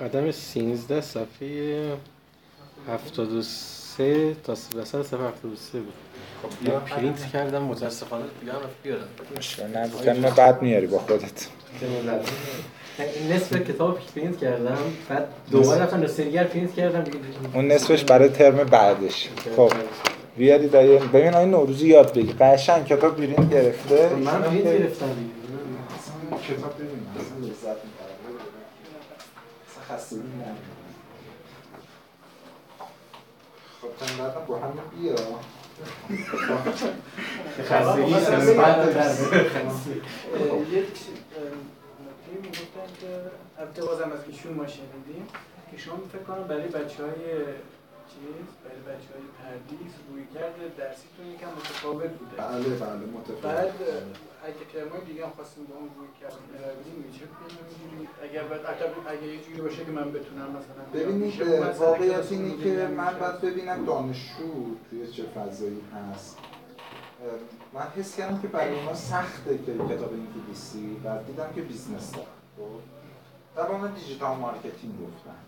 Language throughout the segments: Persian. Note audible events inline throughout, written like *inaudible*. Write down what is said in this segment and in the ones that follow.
قدم 13 صفحه 73 تا وسط صفحه 73 بود. خب یه پرینت کردم متاسفانه دیگه هم رفت بیارم. مشکل نداره. ترم بعد میاری با خودت. نصف کتاب پرینت کردم بعد دوباره رفتم نسخه‌گر پرینت کردم. اون نصفش برای ترم بعدش. خب بیاری دایی. ببین آین نوروزی یاد بگی قشنگ کتاب پرینت گرفته. من پرینت گرفتم. کتاب می‌برم خستگی نداره خب بعدم با هم بیا. خستگی در یک می‌گفتن که البته بازم از ایشون ما شنیدیم که شما فکر کنم برای بچه های چیز برای بچه های پردیس روی کرده درسیتون یکم متفاوت بوده. بله بله متفاوت. بعد اگه ترمای دیگه هم خواستیم با اون روی کرده برویم میشه اگر بعد اگه یه جوری باشه که من بتونم مثلا ببینید واقعیت اینه مدیر که. من باید ببینم دانشجو توی چه فضایی هست. من حس کردم که برای اونا سخته که کتاب انگلیسی و دیدم که بیزنس دارن خب؟ در من دیجیتال مارکتینگ گفتن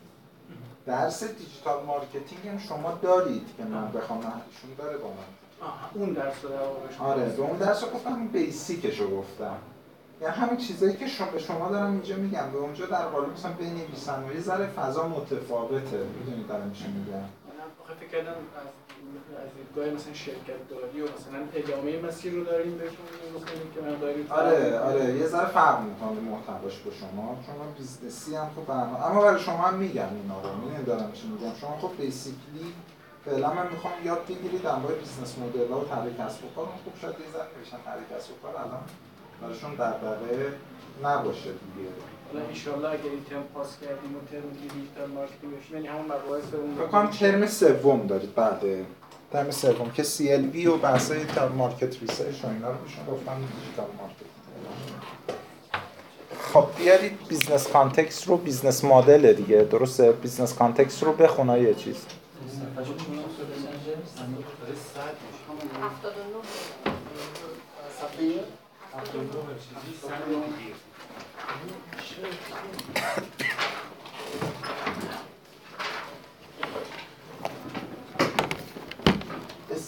درس دیجیتال مارکتینگ هم شما دارید که من بخوام ایشون داره با من. اون درس رو آره به اون درس رو گفتم basic ش رو گفتم. یعنی همین چیزایی که شما به شما دارم اینجا میگم. به اونجا در قالب مثلا بنویسن و یه ذره فضا متفاوته. می‌دونید دارم چی میگم. فکر کردم از از دیدگاه مثلا شرکت داری و مثلا ادامه مسیر رو داریم بهشون که من آره آره یه ذره فرق می‌کنه محتواش با شما چون من business ی هم خب برنامه اما برای شما هم میگم اینا رو می‌دونید دارم چی میگم. شما خب basically فعلا من می‌خوام یاد بگیرید در مورد بیزنس مدل ها و طرح کسب و کار. خوب شاید یه ذره نوشتن طرح کسب و کار الان براشون دغدغه نباشه دیگه. حالا ان اگه این ترم پاس کردیم و ترم دیگه دیجیتال مارکتینگ بشیم یعنی همون مباحث اون فکر کنم ترم سوم دارید بعد ترم سوم. که CLV و بحثای تر مارکت ریسرچ و اینا رو بهشون گفتم دیجیتال مارکت خب بیارید بیزنس کانتکست رو بیزنس مدل دیگه. درسته؟ بیزنس کانتکست رو بخونا یه چیز.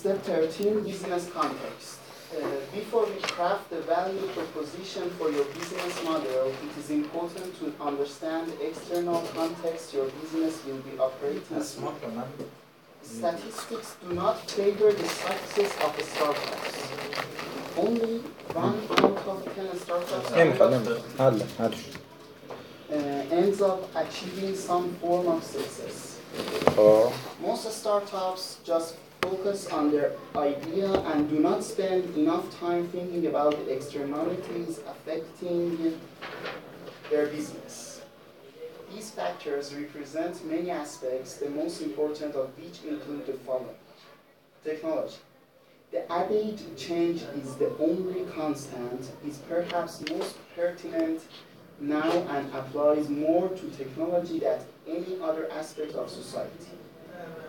step 13, business context. Uh, before we craft the value proposition for your business model, it is important to understand the external context your business will be operating in. Statistics do not favor the success of a startup. Only one out of ten startups uh, ends up achieving some form of success. Most startups just focus on their idea and do not spend enough time thinking about the externalities affecting their business. These factors represent many aspects, the most important of which include the following. Technology. The adage change is the only constant is perhaps most pertinent now and applies more to technology than any other aspect of society.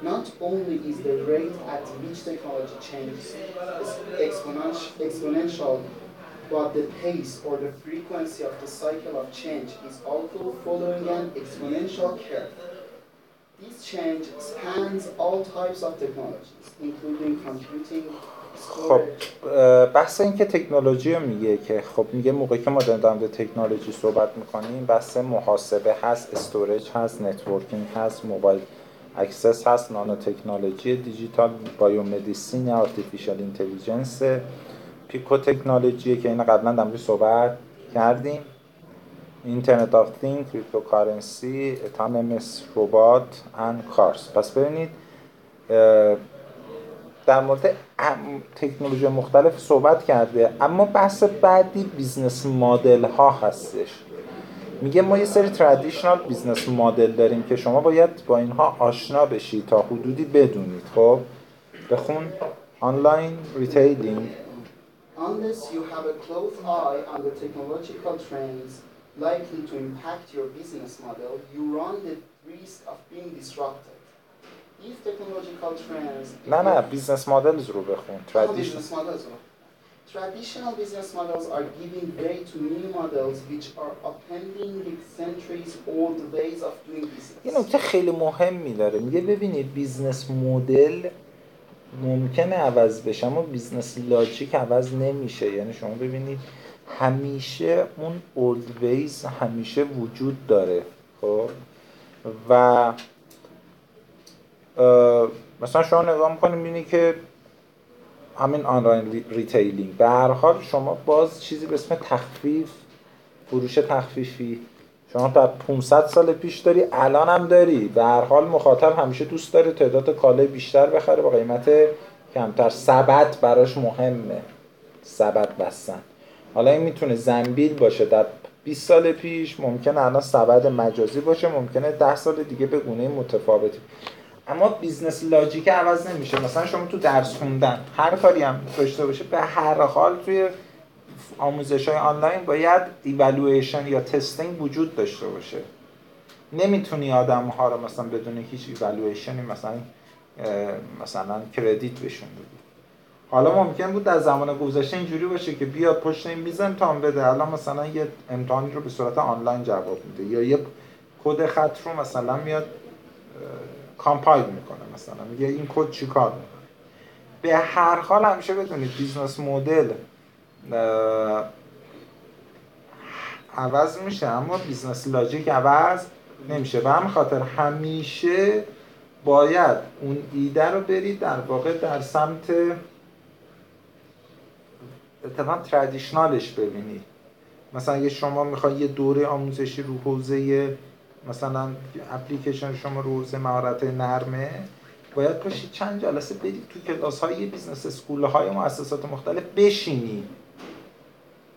Not only is the rate at which technology changes exponential, but the pace or the frequency of the cycle of change is also following an exponential curve. This change spans all types of technologies, including computing, خب بحث این که تکنولوژی رو میگه که خب میگه موقعی که ما داریم مورد تکنولوژی صحبت می‌کنیم بحث محاسبه هست استوریج هست نتورکینگ هست موبایل access هست nanotechnology digital biomedicine artificial intelligence. picotechnology که این قبلا در صحبت کردیم. internet of thing cryptocurrency autonomous robot and cars پس ببینید در مورد تکنولوژی مختلف صحبت کرده اما بحث بعدی business model ها هستش. میگه ما یه سری traditional business model داریم که شما باید با اینها آشنا بشید تا حدودی بدونید خب بخون online retailing Unless you have a close eye on the technological trends likely to impact your business model, you run the risk of being disrupted. These technological trends نه نه business models رو بخون آها، traditional business models رو. Traditional business models are giving way to new models which are upending centuries old ways of doing یه business. نکته خیلی مهمی داره. میگه ببینید business model ممکنه عوض بشه اما business logic عوض نمیشه. یعنی شما ببینید همیشه اون old ways همیشه وجود داره. خب؟ و مثلا شما نگاه می‌کنید می‌بینی که همین online re- retailing. به هر حال شما باز چیزی به اسم تخفیف فروش تخفیفی شما تا 500 سال پیش داری الان هم داری. به هر حال مخاطب همیشه دوست داره تعداد کالای بیشتر بخره با قیمت کمتر. سبد براش مهمه. سبد بستن. حالا این می‌تونه زنبیل باشه. در 20 سال پیش ممکنه الان سبد مجازی باشه. ممکنه 10 سال دیگه به گونه متفاوتی. اما business logic عوض نمیشه. مثلا شما تو درس خوندن هر کاری هم داشته باشه به هر حال توی آموزش های آنلاین باید evaluation یا testing وجود داشته باشه. نمی‌تونی آدم ها رو مثلا بدون هیچ ایوالویشنی مثلا مثلا credit بهشون بدی. حالا ممکن بود در زمان گذشته اینجوری باشه که بیاد پشت این میز امتحان بده. الان مثلا یه امتحانی رو به صورت آنلاین جواب میده یا یه کد خط رو مثلا میاد compile می‌کنه مثلا. میگه این کد چیکار می‌کنه. به هر حال همیشه بدونید business model عوض میشه اما business logic عوض نمیشه. به همین خاطر همیشه باید اون ایده رو برید در واقع در سمت اتفاقا traditional ش ببینید. مثلا اگه شما می‌خوای یه دوره آموزشی رو حوزه مثلا اپلیکیشن شما رو حوزه مهارت نرمه باید پاشید چند جلسه برید تو کلاس های business school های مؤسسات مختلف بشینی.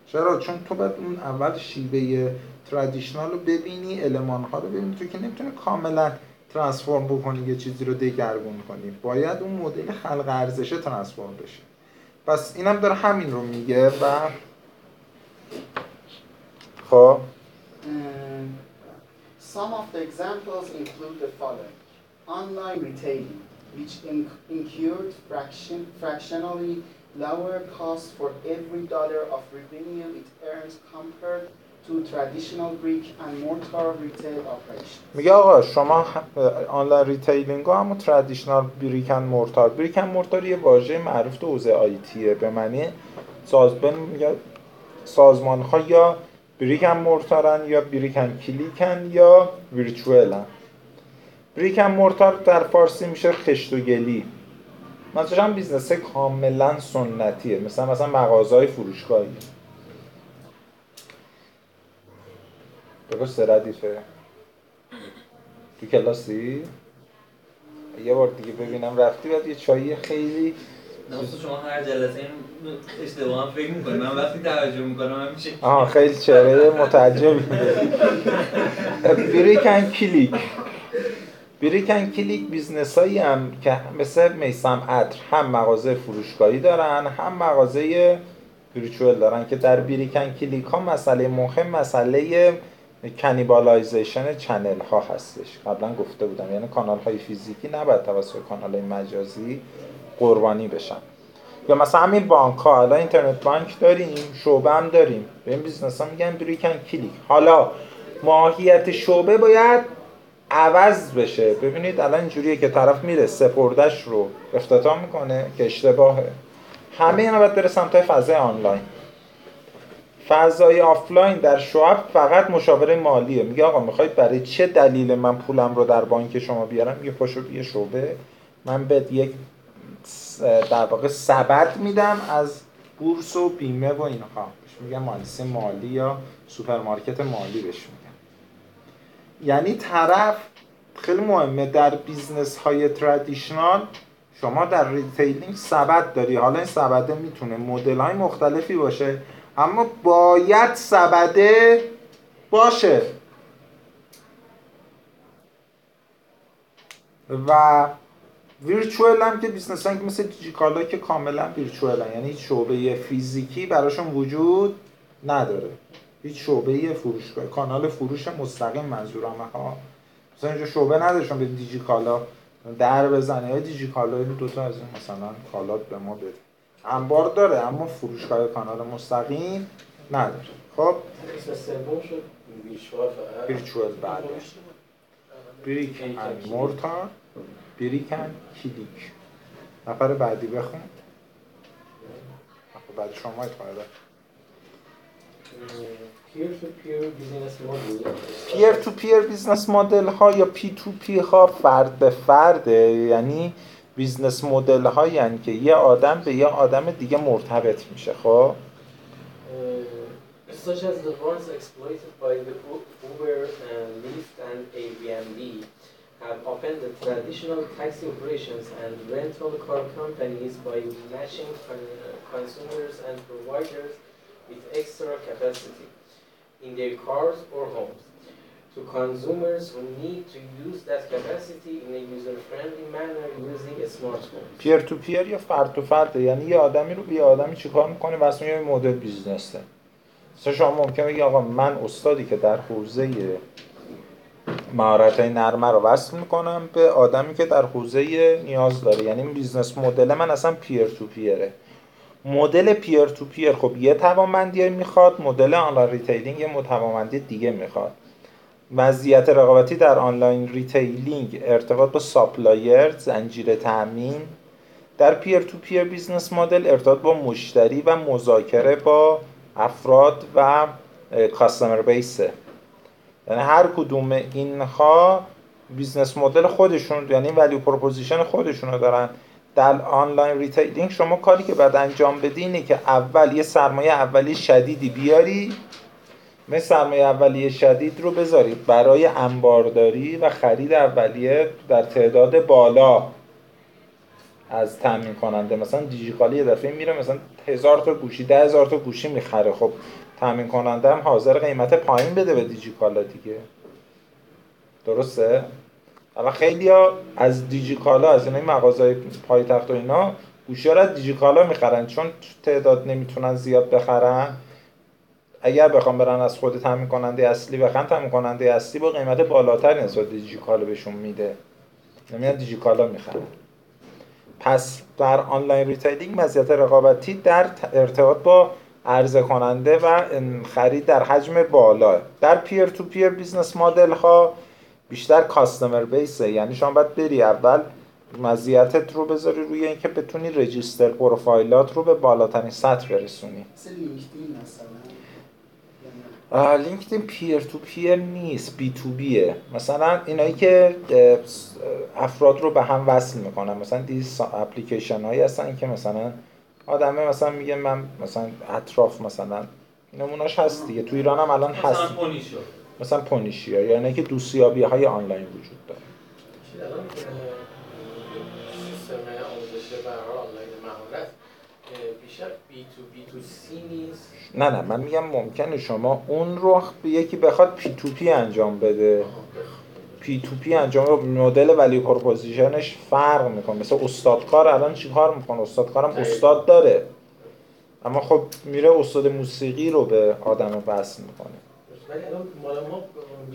چرا؟ چون تو باید اون اول شیوه traditional رو ببینی element ها رو ببینی تو که نمی‌تونی کاملا transform بکنی یه چیزی رو دگرگون کنی. باید اون مدل خلق ارزشه transform بشه پس اینم داره همین رو میگه و خب. Some of the examples include the following. Online retailing, which in- incurred fraction, fractionally lower cost for every dollar of revenue it earns compared to traditional brick and mortar retail. میگه آقا شما آنلاین ریتیلینگ همون ترادیشنال بریکن مورتار بریکن مورتار یه واژه معروف تو حوزه آیتیه به معنی میگه سازمان ها یا بریکن مورتارن یا بریکن کلیکن یا ویرچوئلن بریکن مورتار در فارسی میشه خشت و گلی مثلا business کاملا سنتیه. مثلا مثلا مغازه فروشگاهی. درسته ردیفه. تو کلاسی؟ یه بار دیگه ببینم. رفتی بعد یه چایی خیلی دوست شما هر جلسه این اشتباه هم فکر می‌کنی. من وقتی توجه می‌کنم هم میشه آها خیلی چهره متعجبی brick and click. brick and click business هایی هم که مثل میسم عطر هم مغازه فروشگاهی دارن هم مغازه virtual دارن که در brick and click ها مسئله مهم مسئله cannibalization channel ها هستش. قبلا گفته بودم یعنی کانال های فیزیکی نباید توسط کانال های مجازی قربانی بشن. یا مثلا همین بانک ها الان اینترنت بانک داریم شعبه هم داریم. به این business ها میگن brick and click. حالا ماهیت شعبه باید عوض بشه. ببینید الان اینجوریه که طرف میره سپردش رو افتتاح می‌کنه که اشتباهه. همه اینا باید بره سمت فضای آنلاین. فضای آفلاین در شعب فقط مشاوره مالیه. میگه آقا می‌خواید برای چه دلیل من پولم رو در بانک شما بیارم؟ میگه پاشو یه شعبه. من بهت یک در واقع سبد میدم از بورس و بیمه و اینها بهش میگن مهندسی مالی یا سوپرمارکت مالی بهش میگن یعنی طرف خیلی مهمه در business های traditional شما در retailing سبد داری. حالا این سبده می‌تونه مدل های مختلفی باشه اما باید سبده باشه. و virtual هم که business که مثل دیجیکالا که کاملا virtual یعنی هیچ شعبه فیزیکی براشون وجود نداره. هیچ شعبه فروشگاه کانال فروش مستقیم منظورمه ها. مثلا اینجا شعبه نداشتم به دیجیکالا در بزنه. یا دیجیکالا این دوتا از این مثلا کالات به ما بده. انبار داره اما فروشگاه کانال مستقیم نداره. خب؟ اسم سوم شد virtual بله. brick and mortar brick and click. نفر بعدی بخون. بعد شما اتفاقه peer to peer business model ها یا P to P ها فرد به فرده یعنی business model ها یعنی که یه آدم به یه آدم دیگه مرتبط میشه خب؟ Uh, such as the ones exploited by the Uber, and Lyft, and Airbnb, have the traditional taxi operations and rental car companies by matching con- consumers and providers with extra capacity in their cars or homes to consumers who need to use that capacity in a user-friendly manner using a smartphone. peer to peer یا فرد تو فرده یعنی یه آدمی رو به یه آدمی چیکار می‌کنه واسه یه مدل business ه مثلا شما ممکنه بگی آقا من استادی که در حوزه مهارت های نرمه رو وصل می‌کنم به آدمی که در حوزه نیاز داره. یعنی business model من اصلا peer to peer ه مدل peer to peer خب یه توانمندی می‌خواد مدل online retailing یه توانمندی دیگه می‌خواد. وضعیت رقابتی در online retailing ارتباط با supplier زنجیره تامین در peer to peer business model ارتباط با مشتری و مذاکره با افراد و customer base ه یعنی هر کدوم اینها business model خودشون یعنی value proposition خودشون دارن. در online retailing شما کاری که باید انجام بدی اینه که اول یه سرمایه اولیه شدیدی بیاری مثل سرمایه اولیه شدید رو بذارید برای انبارداری و خرید اولیه در تعداد بالا از تامین کننده. مثلا دیجیکالی یه دفعه میره مثلا هزار تا گوشی ده هزار تا گوشی می‌خره. خب تامین کننده هم حاضر قیمت پایین بده به دیجیکالا دیگه. درسته؟ الان خیلی ها از دیجیکالا از اینای مغازه پایتخت و اینا گوشی از دیجیکالا می‌خرن چون تعداد نمی‌تونن زیاد بخرن. اگر بخوام برن از خود تامین کننده اصلی بخرن تامین کننده اصلی با قیمت بالاتر نسبت دیجیکالا بهشون میده. نمیاد دیجیکالا می‌خرن. پس در online retailing مزیت رقابتی در ارتباط با عرضه کننده و خرید در حجم بالا. در peer to peer business model ها بیشتر customer base ه یعنی شما باید بری اول مزیتت رو بذاری روی اینکه بتونی register profile ات رو به بالاترین سطح برسونی. مثل لینکدین مثلا؟ لینکدین peer to peer نیست B to B ه. مثلا اینایی که افراد رو به هم وصل می‌کنن. مثلا دیز اپلیکیشن هایی هستن که مثلا آدمه مثلا میگه من مثلا اطراف مثلا نموناش هست دیگه. تو ایران هم الان هست. مثلا مثلا پونیشیا یعنی که دوستیابی های آنلاین وجود داره. نه نه من میگم ممکنه شما اون رو به یکی بخواد پی تو پی انجام بده. P to P انجام مدل value proposition ش فرق می‌کنه. مثل استادکار الان چی کار می‌کنه؟ استادکارم استاد داره. اما خب میره استاد موسیقی رو به آدم وصل می‌کنه.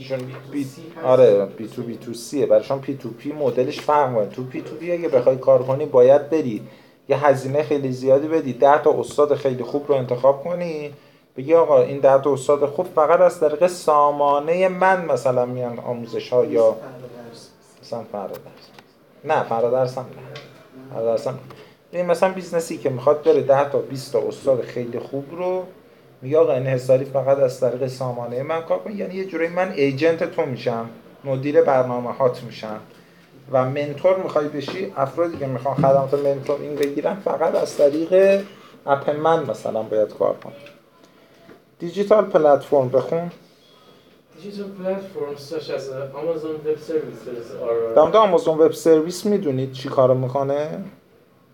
چون B آره B to B to C ه برای شما P to P مدلش فرق می‌کنه. تو P to P اگه بخوای کار کنی باید بری یه هزینه خیلی زیادی بدی. ده تا استاد خیلی خوب رو انتخاب کنی. بگی آقا این ده تا استاد خوب فقط از طریق سامانه من مثلا میان آموزش ها یا مثلا فرادرس. نه فرادرس هم نه. فرادرس هم این مثلا business ی که می‌خواد بره 10 تا 20 تا استاد خیلی خوب رو میگه آقا انحصاری فقط از طریق سامانه من کار کن یعنی یه جوری من agent تو میشم مدیر برنامه هات میشم و mentor می‌خوای بشی افرادی که می‌خوان خدمات mentor این بگیرن فقط از طریق app من مثلا باید کار کن digital platform بخون. Digital platforms such as Amazon Web Services are در مورد آمازون وب سرویس می‌دونید چی کار می‌کنه؟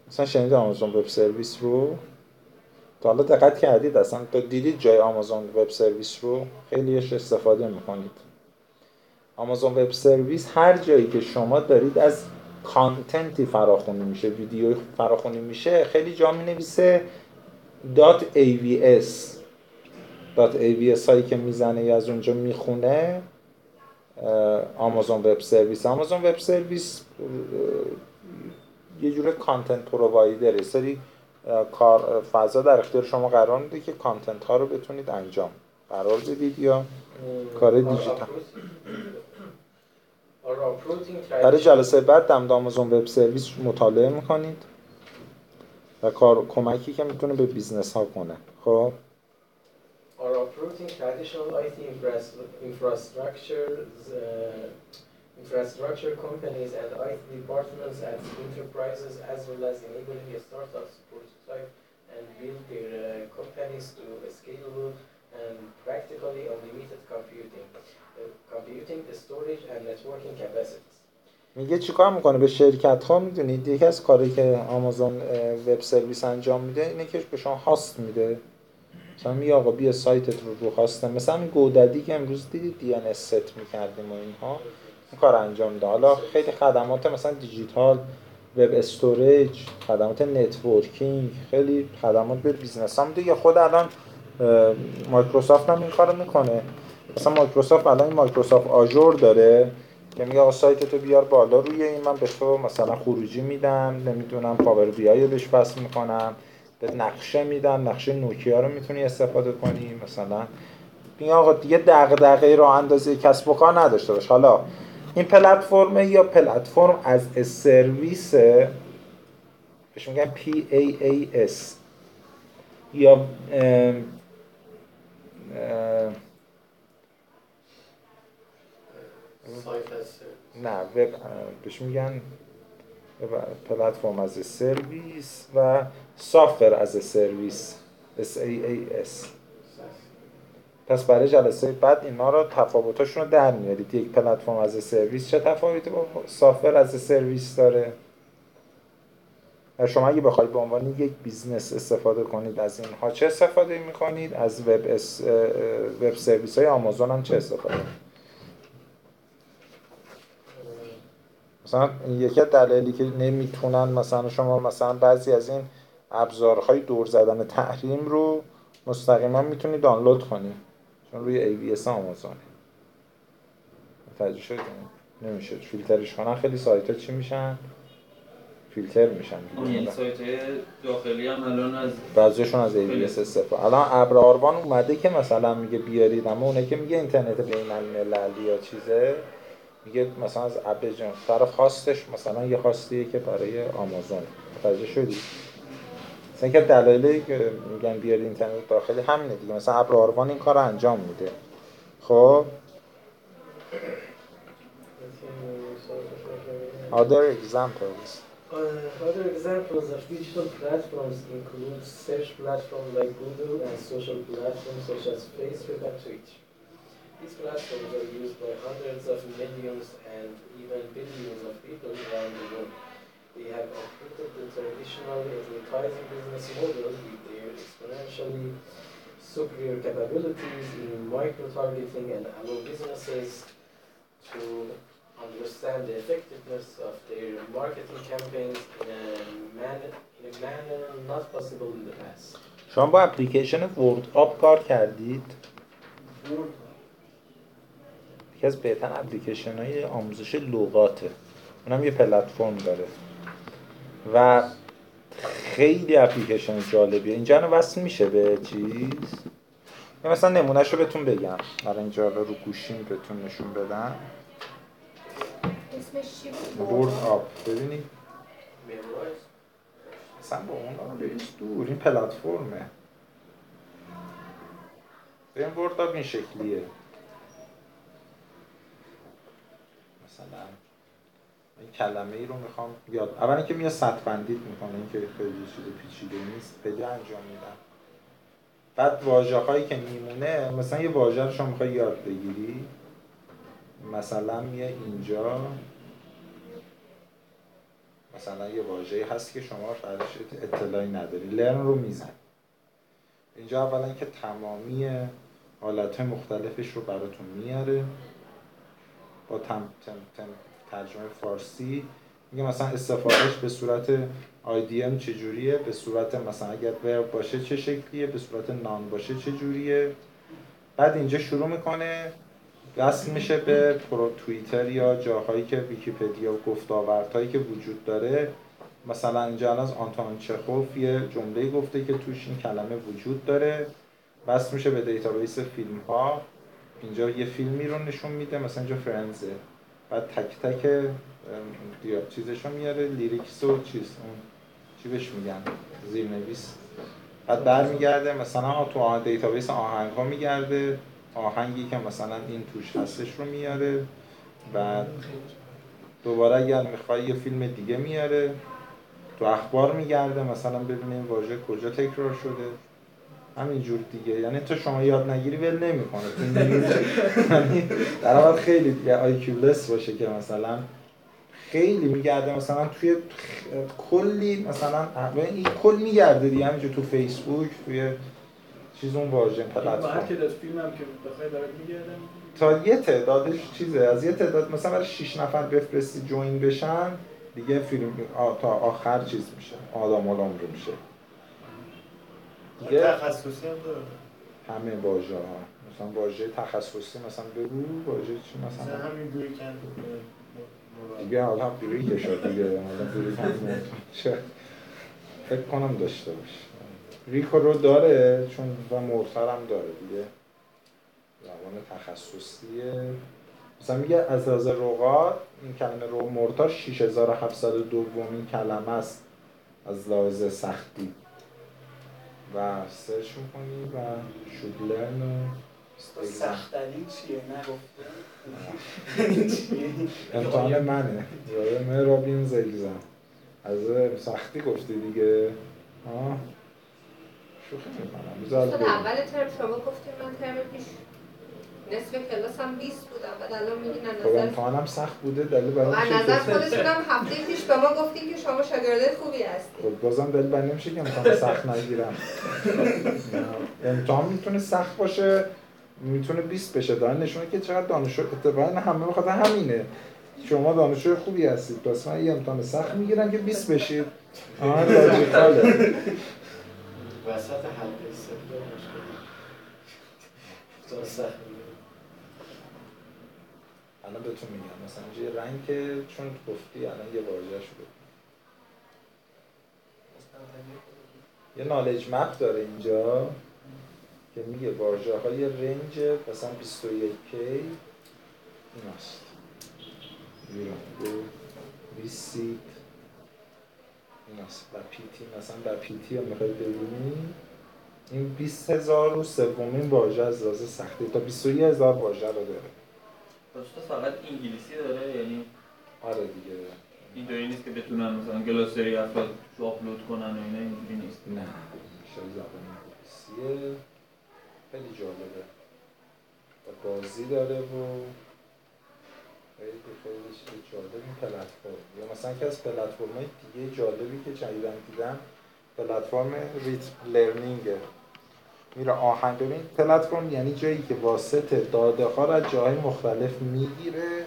مثلا شنید آمازون وب سرویس رو؟ تا حالا دقت کردید؟ اصلا تا دیدید جای آمازون وب سرویس رو؟ خیلیش استفاده می‌کنید. آمازون وب سرویس هر جایی که شما دارید از کانتنتی فراخونی میشه ویدیوی فراخونی میشه خیلی جا می نویسه .avs .avs هایی که می‌زنه یا از اونجا می‌خونه آمازون وب سرویس آمازون وب سرویس یه جور کانتنت پرووایدر سری کار فضا در اختیار شما قرار میده که کانتنت ها رو بتونید انجام. قرار بدید یا کار دیجیتال؟ برای جلسه بعد دم آمازون وب سرویس مطالعه می‌کنید و کار کمکی که می‌تونه به بیزنس ها کنه. خب؟ Are uprooting traditional IT infrastructure, uh, infrastructure companies and IT departments at enterprises as well as enabling startups to prototype and build their uh, companies to scalable and practically unlimited computing, uh, computing, storage and networking capacities. میگه چیکار می‌کنه به شرکت ها می‌دونید یکی از کاری که Amazon Web Service انجام میده اینه که به شما host میده مثلا میگه آقا بیا سایتت رو رو host م مثلا این GoDaddy که امروز دیدید DNS set می‌کردیم و اینها این کار انجام میده حالا خیلی خدمات مثلا digital web storage خدمات networking خیلی خدمات به business هم دیگه خود الان مایکروسافت هم این کارو می‌کنه. مثلا مایکروسافت الان مایکروسافت Azure داره که میگه آقا سایت تو بیار بالا روی این من به تو مثلا خروجی میدم نمی‌دونم Power BI بهش وصل می‌کنم. به نقشه میدم نقشه نوکیا رو می‌تونی استفاده کنی مثلا. میگه آقا دیگه دغدغه رو اندازه کسب و کار نداشته باش. حالا این پلتفرم یا platform as service بهش میگن PAAS یا اه اه نه وب بهش میگن پلتفرم از سرویس و سافر از سرویس SaaS پس برای جلسه بعد اینا رو تفاوتاشون رو در میارید. یک پلتفرم از سرویس چه تفاوتی با سافر از سرویس داره؟ شما اگه بخواید به عنوان یک business استفاده کنید از اینها چه استفاده می‌کنید؟ از وب, اس... web service های آمازون هم چه استفاده مثلا یکی دلایلی که نمی‌تونن مثلا شما مثلا بعضی از این ابزارهای دور زدن تحریم رو مستقیما می‌تونی دانلود کنی. چون روی AWS آمازونه. متوجه شدید نمیشه. فیلترش کنن خیلی سایت ها چی میشن؟ فیلتر میشن. یعنی سایت داخلی هم الان از بعضیشون از AWS استفاده الان ابر آروان اومده که مثلا میگه بیارید اما اونه که میگه اینترنت بین المللی یا چیزه میگه مثلا از جان طرف خواستش مثلا یه خواستیه که برای آمازون. متوجه شدی؟ مثلا که دلایلی که میگن بیارید اینترنت داخلی همینه دیگه مثلا ابر آروان این کار انجام میده خب other examples Uh, other examples of digital platforms include search platforms like Google and social platforms such as Facebook and Twitch. These platforms are used by hundreds of millions and even billions of people around the world. They have uprooted the traditional advertising business model with their exponentially superior capabilities in micro-targeting and allow businesses to understand the effectiveness of their marketing campaigns in a manner, in a manner not possible in the past. شما با اپلیکیشن ورد آب کار کردید؟ یکی از بهترین اپلیکیشن های آموزش لغاته اونم یه پلتفرم داره و خیلی اپلیکیشن جالبیه. اینجا رو وصل میشه به چیز؟ یا مثلا نمونهش رو بهتون بگم. برای اینجا رو گوشیم بهتون نشون بدم؟ ورد آب ببینید. مثلا با اون رو بریز دور. این پلتفرمه. این ورد آب این شکلیه. مثلا این کلمه ای رو می‌خوام یاد اولا که میاد سطح بندیت می‌کنه این که خیلی چیز پیچیده نیست خیلی انجام میدم. بعد واژه هایی که میمونه مثلا یه واژه رو شما می‌خوای یاد بگیری. مثلا میای اینجا. مثلا یه واژه‌ای هست که شما فرش اطلاعی نداری. لرن رو میزن. اینجا اولا که تمامی حالت مختلفش رو براتون میاره. با تم، تم، تم، ترجمه فارسی. میگه مثلا استفادهش به صورت idiom چجوریه؟ به صورت مثلا اگر verb باشه چه شکلیه؟ به صورت noun باشه چه جوریه؟ بعد اینجا شروع می‌کنه. وصل میشه به پرو توییتر یا جاهایی که ویکیپدیا و گفتاوردهایی که وجود داره. مثلا اینجا از آنتوان چخوف یه جمله گفته که توش این کلمه وجود داره. وصل میشه به database فیلم ها اینجا یه فیلمی رو نشون میده مثلا اینجا Friends ه. بعد تک تک چیزشو میاره lyrics و چیز اون چی بهش میگن زیرنویس. بعد برمیگرده مثلا تو آه- database آهنگ ها میگرده آهنگی که مثلا این توش هستش رو میاره. بعد دوباره اگر می‌خوای یه فیلم دیگه میاره تو اخبار میگرده مثلا ببینه این واژه کجا تکرار شده. همینجور دیگه. یعنی تو شما یاد نگیری ول نمی‌کنه. یعنی در حال خیلی دیگه آیکیولس باشه که مثلا خیلی میگرده. مثلا توی کلی مثلا این کل میگرده دیگه. همینجور تو فیسبوک توی چیز اون هر پلتفرم تا یه تعدادش چیزه. از یه تعداد مثلا برای 6 نفر بفرستی جوین بشن دیگه فیلم آ- تا آخر چیز میشه. آدم العمر میشه. دیگه تخصصی هم داره. همه واژه ها. مثلا واژه تخصصی مثلا بگو واژه چی مثلا؟ مثلا همین بریکن دیگه حالا بریک شد دیگه. حالا بریک چه؟ فکر کنم داشته باشه ریکو رو داره چون و مرتر هم داره دیگه. زبان تخصصیه. مثلا میگه از لحاظ رقات این کلمه رو مرتار 6700 دومین کلمه است. از لحاظ سختی. و سرچ می‌کنی و should learn و سختری چیه؟ نگفته *laughs* امتحان منه. یادمه رابینز اگزم از سختی گفتی دیگه. آه. شوخی می‌کنم. اول ترم شما گفتیم من ترم پیش نصف کلاسم 20 بودم. بعد الان میگین خب نظر امتحانم سخت بوده دلیل برای نظر خودتون هم هفته پیش به ما گفتین که شما شاگرده خوبی هستید خب بازم دلیل بر نمیشه که امتحان سخت نگیرم. *laughs* امتحان می‌تونه سخت باشه می‌تونه 20 بشه. داره نشونه که چقدر دانشجو اتفاقا همه بخاطر همینه. شما دانشجو خوبی هستید. پس من یه امتحان سخت می‌گیرم که 20 بشید. آه لاجیکاله وسط حل استدلال مشکل تو سخت می‌گیره. الان بهتون میگم. مثلا یه رنگ که چون گفتی الان یه واژه شده. یه نالج مپ داره اینجا که میگه واژه های رنج مثلا 21K این هست ویسیت این هست و پیتی مثلا و پیتی رو می‌خوای ببینی. این 20 هزار و سومین واژه از لحاظ سختی تا 21 هزار واژه رو داره. استاد فقط انگلیسی داره یعنی آره دیگه. اینطوری نیست که بتونن مثلا گلاسری افراد رو آپلود کنن و اینا اینجوری نیست. نه شاید زبان انگلیسیه. خیلی جالبه. و بازی داره و خیلی خیلی چیز جالب. این پلتفرم. یا مثلا که از پلتفرم های دیگه جالبی که جدیدن دیدم پلتفرم ریت لرنینگه. میره آهنگ. ببین پلتفرم یعنی جایی که واسطه داده ها را جاهای مختلف می‌گیره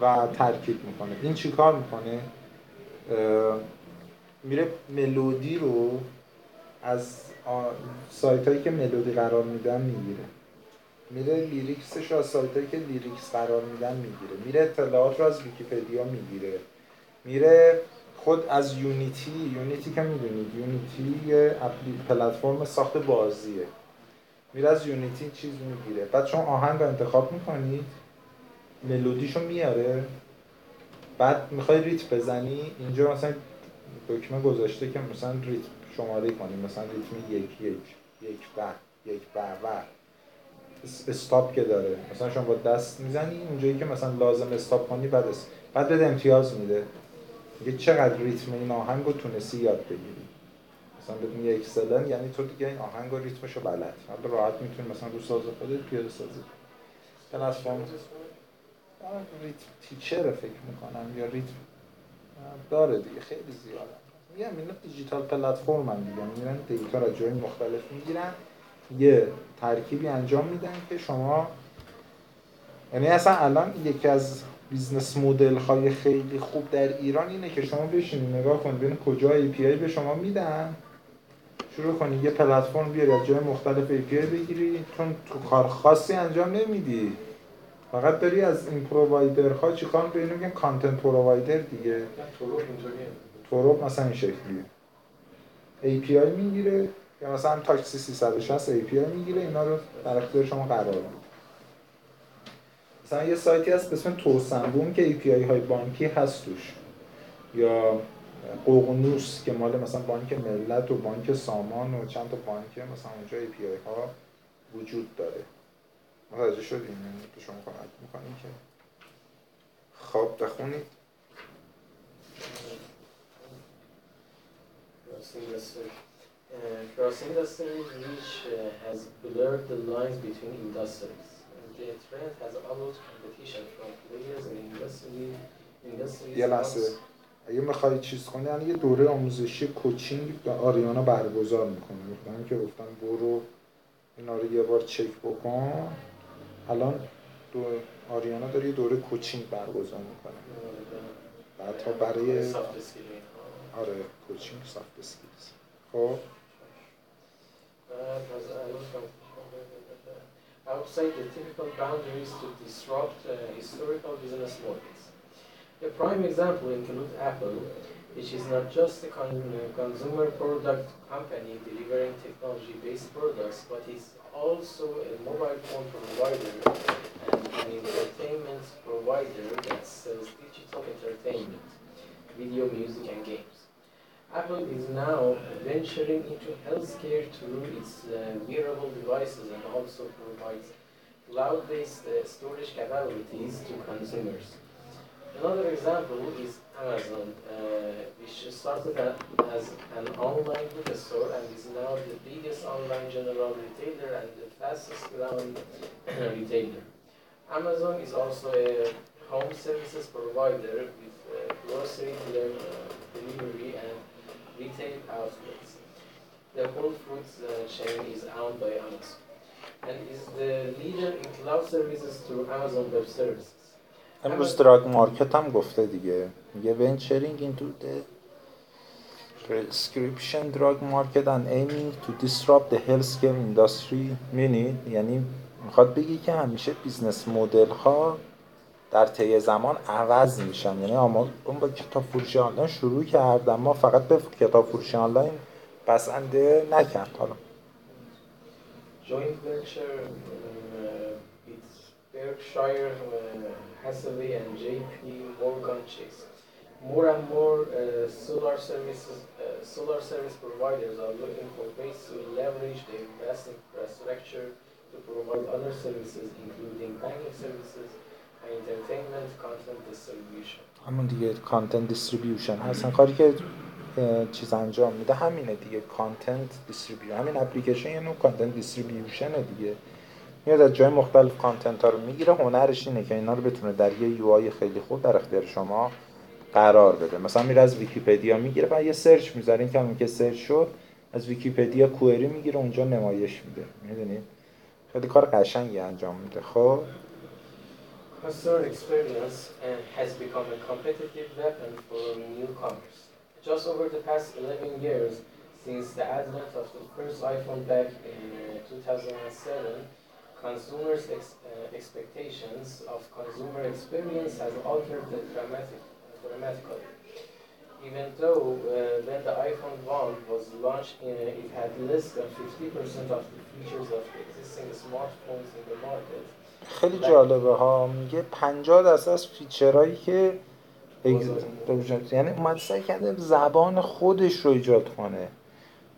و ترکیب می‌کنه. این چیکار می‌کنه؟ میره ملودی رو از سایت هایی که ملودی قرار میدن می‌گیره. میره lyrics ش رو از سایت هایی که lyrics قرار میدن می‌گیره. میره اطلاعات رو از ویکیپدیا می‌گیره. میره خود از Unity Unity که می‌دونید Unity یه پلتفرم ساخت بازیه. میره از Unity چیز می‌گیره. بعد شما آهنگ رو انتخاب می‌کنید ملودیشو میاره بعد می‌خوای ریتم بزنی اینجا مثلا دکمه گذاشته که مثلا ریتم شماره کنیم مثلا ریتم یک یک یک به یک به و. اس- stop که داره. مثلا شما با دست می‌زنی اونجایی که مثلا لازم stop کنی بعد بعد امتیاز میده. میگه چقدر ریتم این آهنگ رو تونستی یاد بگیری. مثلا بهت میگه excellent یعنی تو دیگه این آهنگ و ریتمشو بلدی. حالا راحت می‌تونی مثلا رو ساز خودت پیاده سازی. پلتفرم Rhythm Teacher ه فکر می‌کنم یا ریتم داره دیگه خیلی زیاده. میگم اینا digital platform هم دیگه میرن data رو از جای مختلف می‌گیرن. یه ترکیبی انجام میدن که شما یعنی اصلا الان یکی از business model های خیلی خوب در ایران اینه که شما بشینید نگاه کنید ببین کجا API به شما میدن. شروع کنی یه پلتفرم بیاری از جای مختلف API بگیری. چون تو کار خاصی انجام نمیدی. فقط داری از این provider ها چیکار به اینو میگن content provider دیگه. تورو مثلا این شکلیه. API می‌گیره. یا مثلا تاکسی 360 API می‌گیره. اینا رو در اختیار شما قرار میده. مثلا یه سایتی هست به اسم توسنبوم که API های بانکی هست توش. یا قوقنوس که مال مثلا بانک ملت و بانک سامان و چند تا بانک مثلا اونجا API ها وجود داره. متوجه شدیم به شما کمک می‌کنیم که؟ خب بخونید. Cross industry. Uh, which has blurred the lines between industries. یه لحظه. اگه می‌خوای چیز کنی یعنی یه دوره آموزشی کوچینگ به آریانا برگزار می‌کنه گفتم که گفتم برو اینا رو یه بار چک بکن. الان دو آریانا داره یه دوره کوچینگ برگزار می‌کنه. بعد تا برای. آره کوچینگ سافت اسکیلز خب؟ Outside the typical boundaries to disrupt uh, historical business models. A prime example includes Apple, which is not just a con- uh, consumer product company delivering technology-based products, but is also a mobile phone provider and an entertainment provider that sells digital entertainment, video, music, and games. Apple is now venturing into healthcare through its uh, wearable devices and also provides cloud-based uh, storage capabilities to consumers. Another example is Amazon, uh, which started as an online bookstore and is now the biggest online general retailer and the fastest growing retailer. Amazon is also a home services provider with uh, grocery uh, delivery and retail outlets. The Whole Foods uh, chain is owned by Amazon and is the leader in cloud services through Amazon Web Services. امروز دراگ مارکت هم گفته دیگه میگه venturing into the prescription drug market and aiming to disrupt the healthcare industry می‌بینید؟ یعنی می‌خواد بگی که همیشه business model ها در طی زمان عوض میشن یعنی اما اون با کتاب فروشی آنلاین شروع کرد اما فقط به کتاب فروشی آنلاین بسنده نکرد حالا joint venture uh, with Berkshire uh, Hathaway and. More and more uh, solar services, uh, solar service providers are looking for ways to leverage their vast infrastructure to provide other services, including banking services همون دیگه content distribution اصلا کاری که چیز انجام میده همینه دیگه. content distribution همین اپلیکیشن یه نوع content distribution ه دیگه. میاد از جای مختلف content ها رو می‌گیره. هنرش اینه که اینا رو بتونه در یه UI خیلی خوب در اختیار شما قرار بده. مثلا میره از ویکیپدیا می‌گیره و یه search می‌ذاره. این که همین که search شد از ویکیپدیا کوئری می‌گیره. اونجا نمایش میده. می‌دونید خیلی کار قشنگی انجام میده. خب؟ Customer experience has become a competitive weapon for newcomers. Just over the past 11 years, since the advent of the first iPhone back in uh, 2007, consumers' ex- uh, expectations of consumer experience has altered dramatic, dramatically. Even though uh, when the iPhone 1 was launched, uh, it had less than 50% of the features of the existing smartphones in the market, خیلی جالبه ها. میگه 50 درصد از فیچرهایی که یعنی اومد سعی کرده زبان خودش رو ایجاد کنه.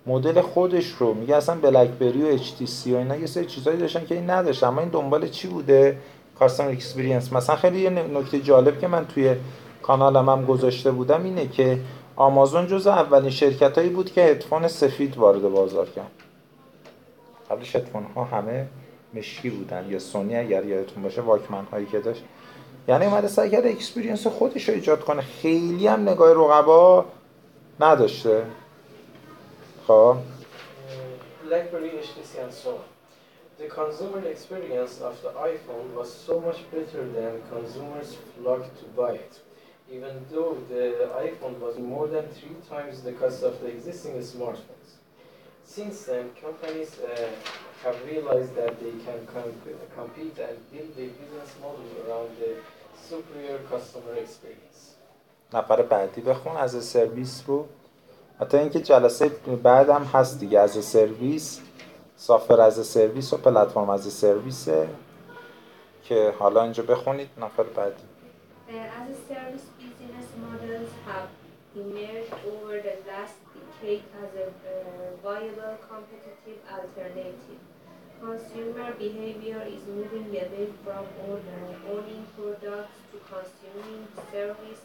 مدل خودش رو. میگه اصلا بلکبری و اچ تی سی و اینا یه سری چیزایی داشتن که این نداشت. اما این دنبال چی بوده؟ customer experience مثلا خیلی یه نکته جالب که من توی کانالم هم گذاشته بودم اینه که آمازون جز اولین شرکت هایی بود که هدفون سفید وارد بازار کرد. قبلش هدفون ها همه مشکی بودن یا سونی اگر یادتون باشه واکمن هایی که داشت یعنی اومده سعی کرده experience خودش رو ایجاد کنه خیلی هم نگاه رقبا نداشته خب uh, BlackBerry, HTC, and so. The consumer experience of the iPhone was so much better than consumers flocked to buy it. Even though the iPhone was more than three times the cost of the existing smartphones. Since then, companies uh, have realized that they can comp- compete and build their business model around the superior customer experience. نفر بعدی بخون از سرویس رو. حتی اینکه جلسه بعد هم هست دیگه از سرویس. سافر از سرویس و پلتفرم از سرویسه. که حالا اینجا بخونید نفر بعدی. از Consumer behavior is moving away from own- owning products to consuming service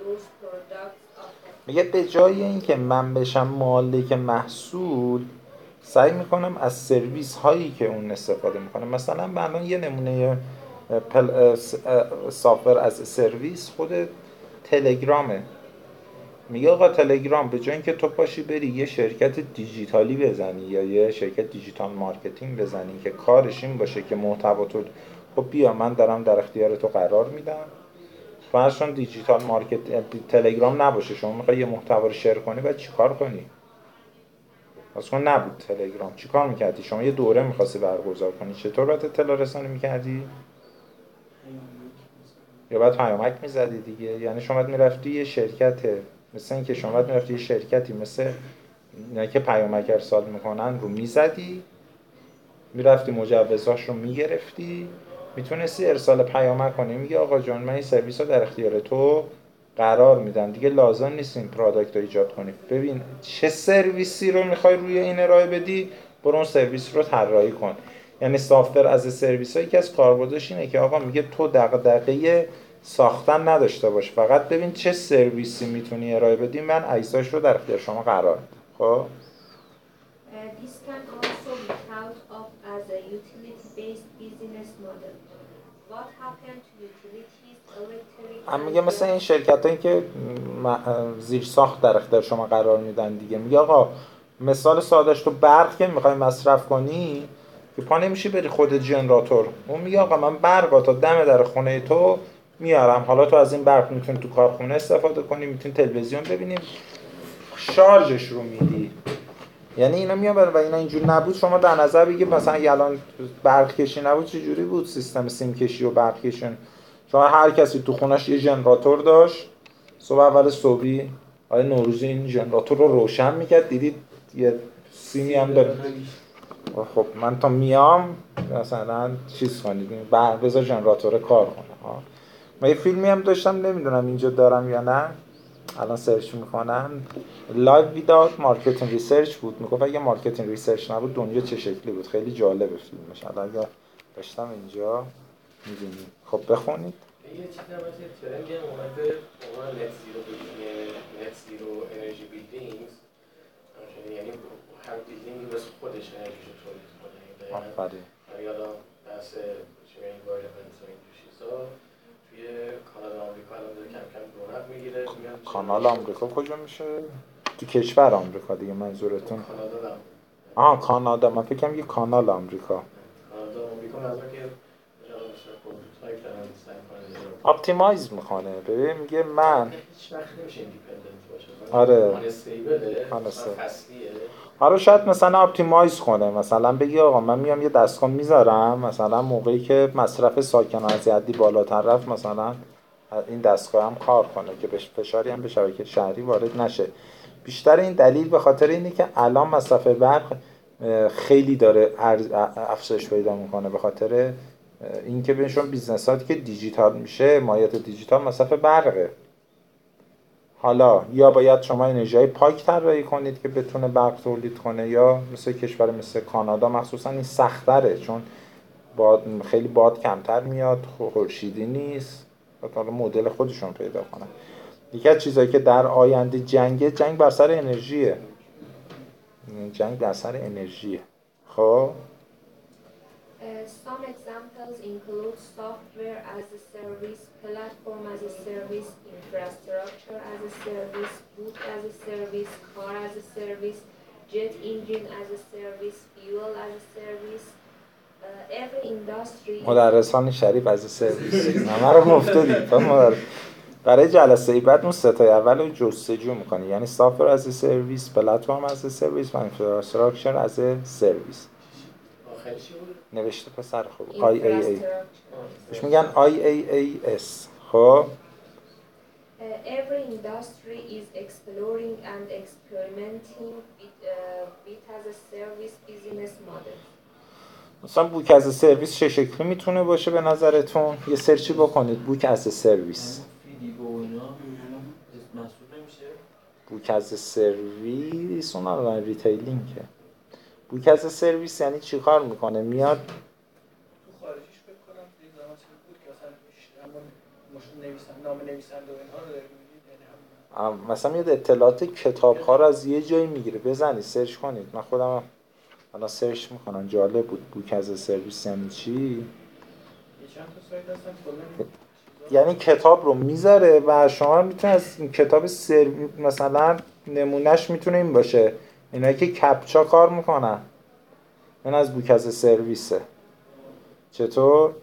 those products. میگه به جای اینکه من بشم مالک محصول سعی می‌کنم از سرویس هایی که اون استفاده می‌کنم مثلا من الان یه نمونه. سافر از سرویس خود تلگرامه میگه آقا تلگرام به جای اینکه تو پاشی بری یه شرکت دیجیتالی بزنی یا یه شرکت digital marketing بزنی که کارش این باشه که محتوا تو خب بیا من دارم در اختیار تو قرار میدم. فرض دیجیتال مارکت تلگرام نباشه شما می‌خوای یه محتوا رو شیر کنی بعد چیکار کنی؟ فرض کن نبود تلگرام چیکار می‌کردی؟ شما یه دوره می‌خواستی برگزار کنی. چطور باید اطلاع رسانی می‌کردی؟ یا بعد پیامک می‌زدی دیگه؟ یعنی شما باید می‌رفتی یه شرکت مثل اینکه شما باید می‌رفتی یه شرکتی مثل اینا که پیامک ارسال می‌کنن رو می‌زدی می‌رفتی مجوزاش رو می‌گرفتی می‌تونستی ارسال پیامک کنی. میگه آقا جان من این سرویس رو در اختیار تو قرار میدم. دیگه لازم نیست این پرادکت رو ایجاد کنی. ببین چه سرویسی رو می‌خوای روی این ارائه بدی برو اون سرویس رو طراحی کن. یعنی سافتور از سرویس هایی که از کاربردش اینه که آقا میگه تو دغدغه ساختن نداشته باش. فقط ببین چه سرویسی می‌تونی ارائه بدی. من اجزاش رو در اختیار شما قرار میدم. خب؟ Uh, this can also be thought of as a utility-based business model. What happened to utilities, electric هم and میگه مثل این شرکت هایی که زیر ساخت در اختیار شما قرار میدن دیگه. میگه آقا مثال سادش تو برق که می‌خوای مصرف کنی که پا نمیشی بری خود جنراتور. اون میگه آقا من برق تا دم در خونه تو میارم. حالا تو از این برق می‌تونی تو کارخونه استفاده کنی می‌تونی تلویزیون ببینیم شارژش رو میدی. یعنی اینا میان و اینا اینجور نبود. شما در نظر مثلا اگه الان برق کشی نبود چه جوری بود سیستم سیم کشی و برق کشی؟ شما هر کسی تو خونش یه ژنراتور داشت. صبح اول صبحی. آقای نوروزی این ژنراتور رو روشن می‌کرد. دیدید یه سیمی هم داره. خب من تا میام مثلا چیز کنید. بذار ژنراتور کار کنه. من یه فیلمی هم داشتم نمی‌دونم اینجا دارم یا نه. الان سرچ می‌کنم. life without marketing research بود. می‌گفت اگه marketing research نبود دنیا چه شکلی بود؟ خیلی جالبه فیلمش. الان اگه داشتم اینجا می‌بینیم خب بخونید. یه چیز هم هم اومده عنوان net zero net zero energy buildings یعنی هر building ی واسه خودش انرژیشو تولید کنه. یعنی آفرین. برای الان بحث میگن environment و اینجور چیزا. توی کانادا آمریکا الان داره کم کم رونق می‌گیره میان کانال آمریکا کجا میشه؟ تو کشور آمریکا دیگه منظورتون؟ کانادا آها کانادا. من فکرم یه کانال آمریکا. کانادا منظور که optimize می‌کنه. ببین میگه من. هیچ وقت نمیشه independent باشه. آره. unstable. حالا شاید مثلا optimize کنه. مثلا بگی آقا من میام یه دستگاه می‌ذارم. مثلا موقعی که مصرف ساختمان از حدی بالاتر رفت مثلا این دستگاه هم کار کنه که بهش فشاری هم به شبکه شهری وارد نشه. بیشتر این دلیل به خاطر اینه که الان مصرف برق خیلی داره افزایش پیدا می‌کنه. به خاطر اینکه بیشتر business که دیجیتال میشه ماهیت دیجیتال مصرف برقه. حالا یا باید شما انرژی پاک طراحی کنید که بتونه برق تولید کنه یا مثل کشور مثل کانادا مخصوصا این سختره چون باد خیلی باد کمتر میاد خورشیدی نیست. حالا مدل خودشون پیدا کنن. یکی از چیزهایی که در آینده جنگه جنگ بر سر انرژیه. جنگ بر سر انرژیه. خب؟ Some examples include software as a service, platform as a service, infrastructure as a service, book as a service, car as a service, jet engine as a service, fuel as a service. Uh, every industry مدرسان شریف از سرویس همه رو گفته دید برای جلسه ای بعد اون ستای اول رو جستجو می‌کنی یعنی software as a service platform as a service و infrastructure as a service آخری چی بود؟ نوشته پسر خوب. I A A. بهش میگن I A A S. خب؟ Uh, every industry is exploring and experimenting with, uh, with as a service business model. مثلا book as a service چه شکلی می‌تونه باشه به نظرتون؟ یه سرچی بکنید. book as a service book as a service اون الان retailing ه. book as a service یعنی چی کار می‌کنه؟ میاد؟ تو خارجیش فکر کنم توی زمان چیزی بود که مثلا نام نویسنده و اینها رو یعنی مثلا میاد اطلاعات کتاب ها رو از یه جایی می‌گیره. بزنید سرچ کنید. من خودم الان سرچ می‌کنم. جالب بود. book as a service یعنی چی؟ یه یعنی کتاب رو می‌ذاره و شما می‌تونه از این کتاب سرویس مثلا نمونه‌ش می‌تونه این باشه. اینایی که کپچا کار می‌کنن. این از بوک از سرویسه. چطور؟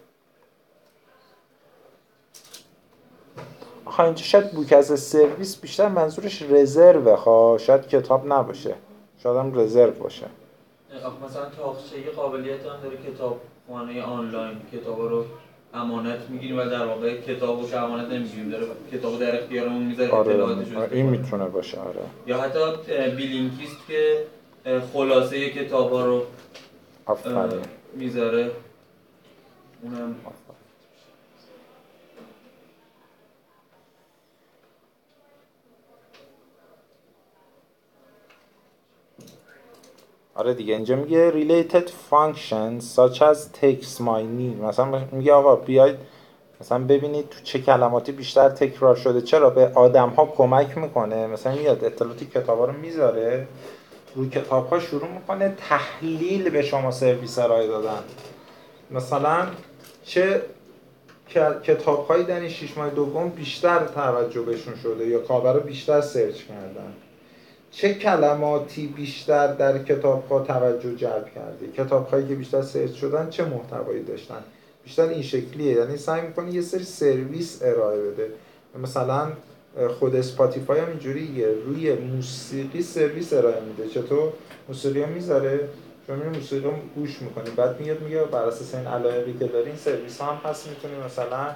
آخه اینجا شاید بوک از سرویس بیشتر منظورش رزروه ها شاید کتاب نباشه. شاید هم رزرو باشه. مثلا تاخچه قابلیت هم داره کتاب آنلاین. کتاب رو امانت می‌گیریم و در واقع کتاب رو که امانت نمی‌گیریم. داره کتاب در اختیارمون می‌ذاره آره آره، این می‌تونه باشه آره. یا حتی بیلینکیست که خلاصه کتاب ها رو می‌ذاره. اونم آره دیگه اینجا میگه related functions such as text mining مثلا میگه آقا بیاید مثلا ببینید تو چه کلماتی بیشتر تکرار شده. چرا؟ به آدم ها کمک می‌کنه. مثلا میاد اطلاعاتی کتاب ها رو می‌ذاره روی کتاب ها شروع می‌کنه تحلیل به شما سرویس ارائه دادن. مثلا چه کتاب هایی در این شیش ماه دوم بیشتر توجه بهشون شده یا کاربر رو بیشتر سرچ کردن. چه کلماتی بیشتر در کتاب ها توجه جلب کرده کتاب هایی که بیشتر سرچ شدن چه محتوایی داشتن؟ بیشتر این شکلیه. یعنی سعی می‌کنه یه سری سرویس ارائه بده. مثلا خود اسپاتیفای هم اینجوریه. روی موسیقی سرویس ارائه میده. چطور؟ موسیقی ها می‌ذاره. شما میری موسیقی رو گوش می‌کنی. بعد میاد میگه بر اساس این علایقی که داری این سرویس هم هست می‌تونی مثلا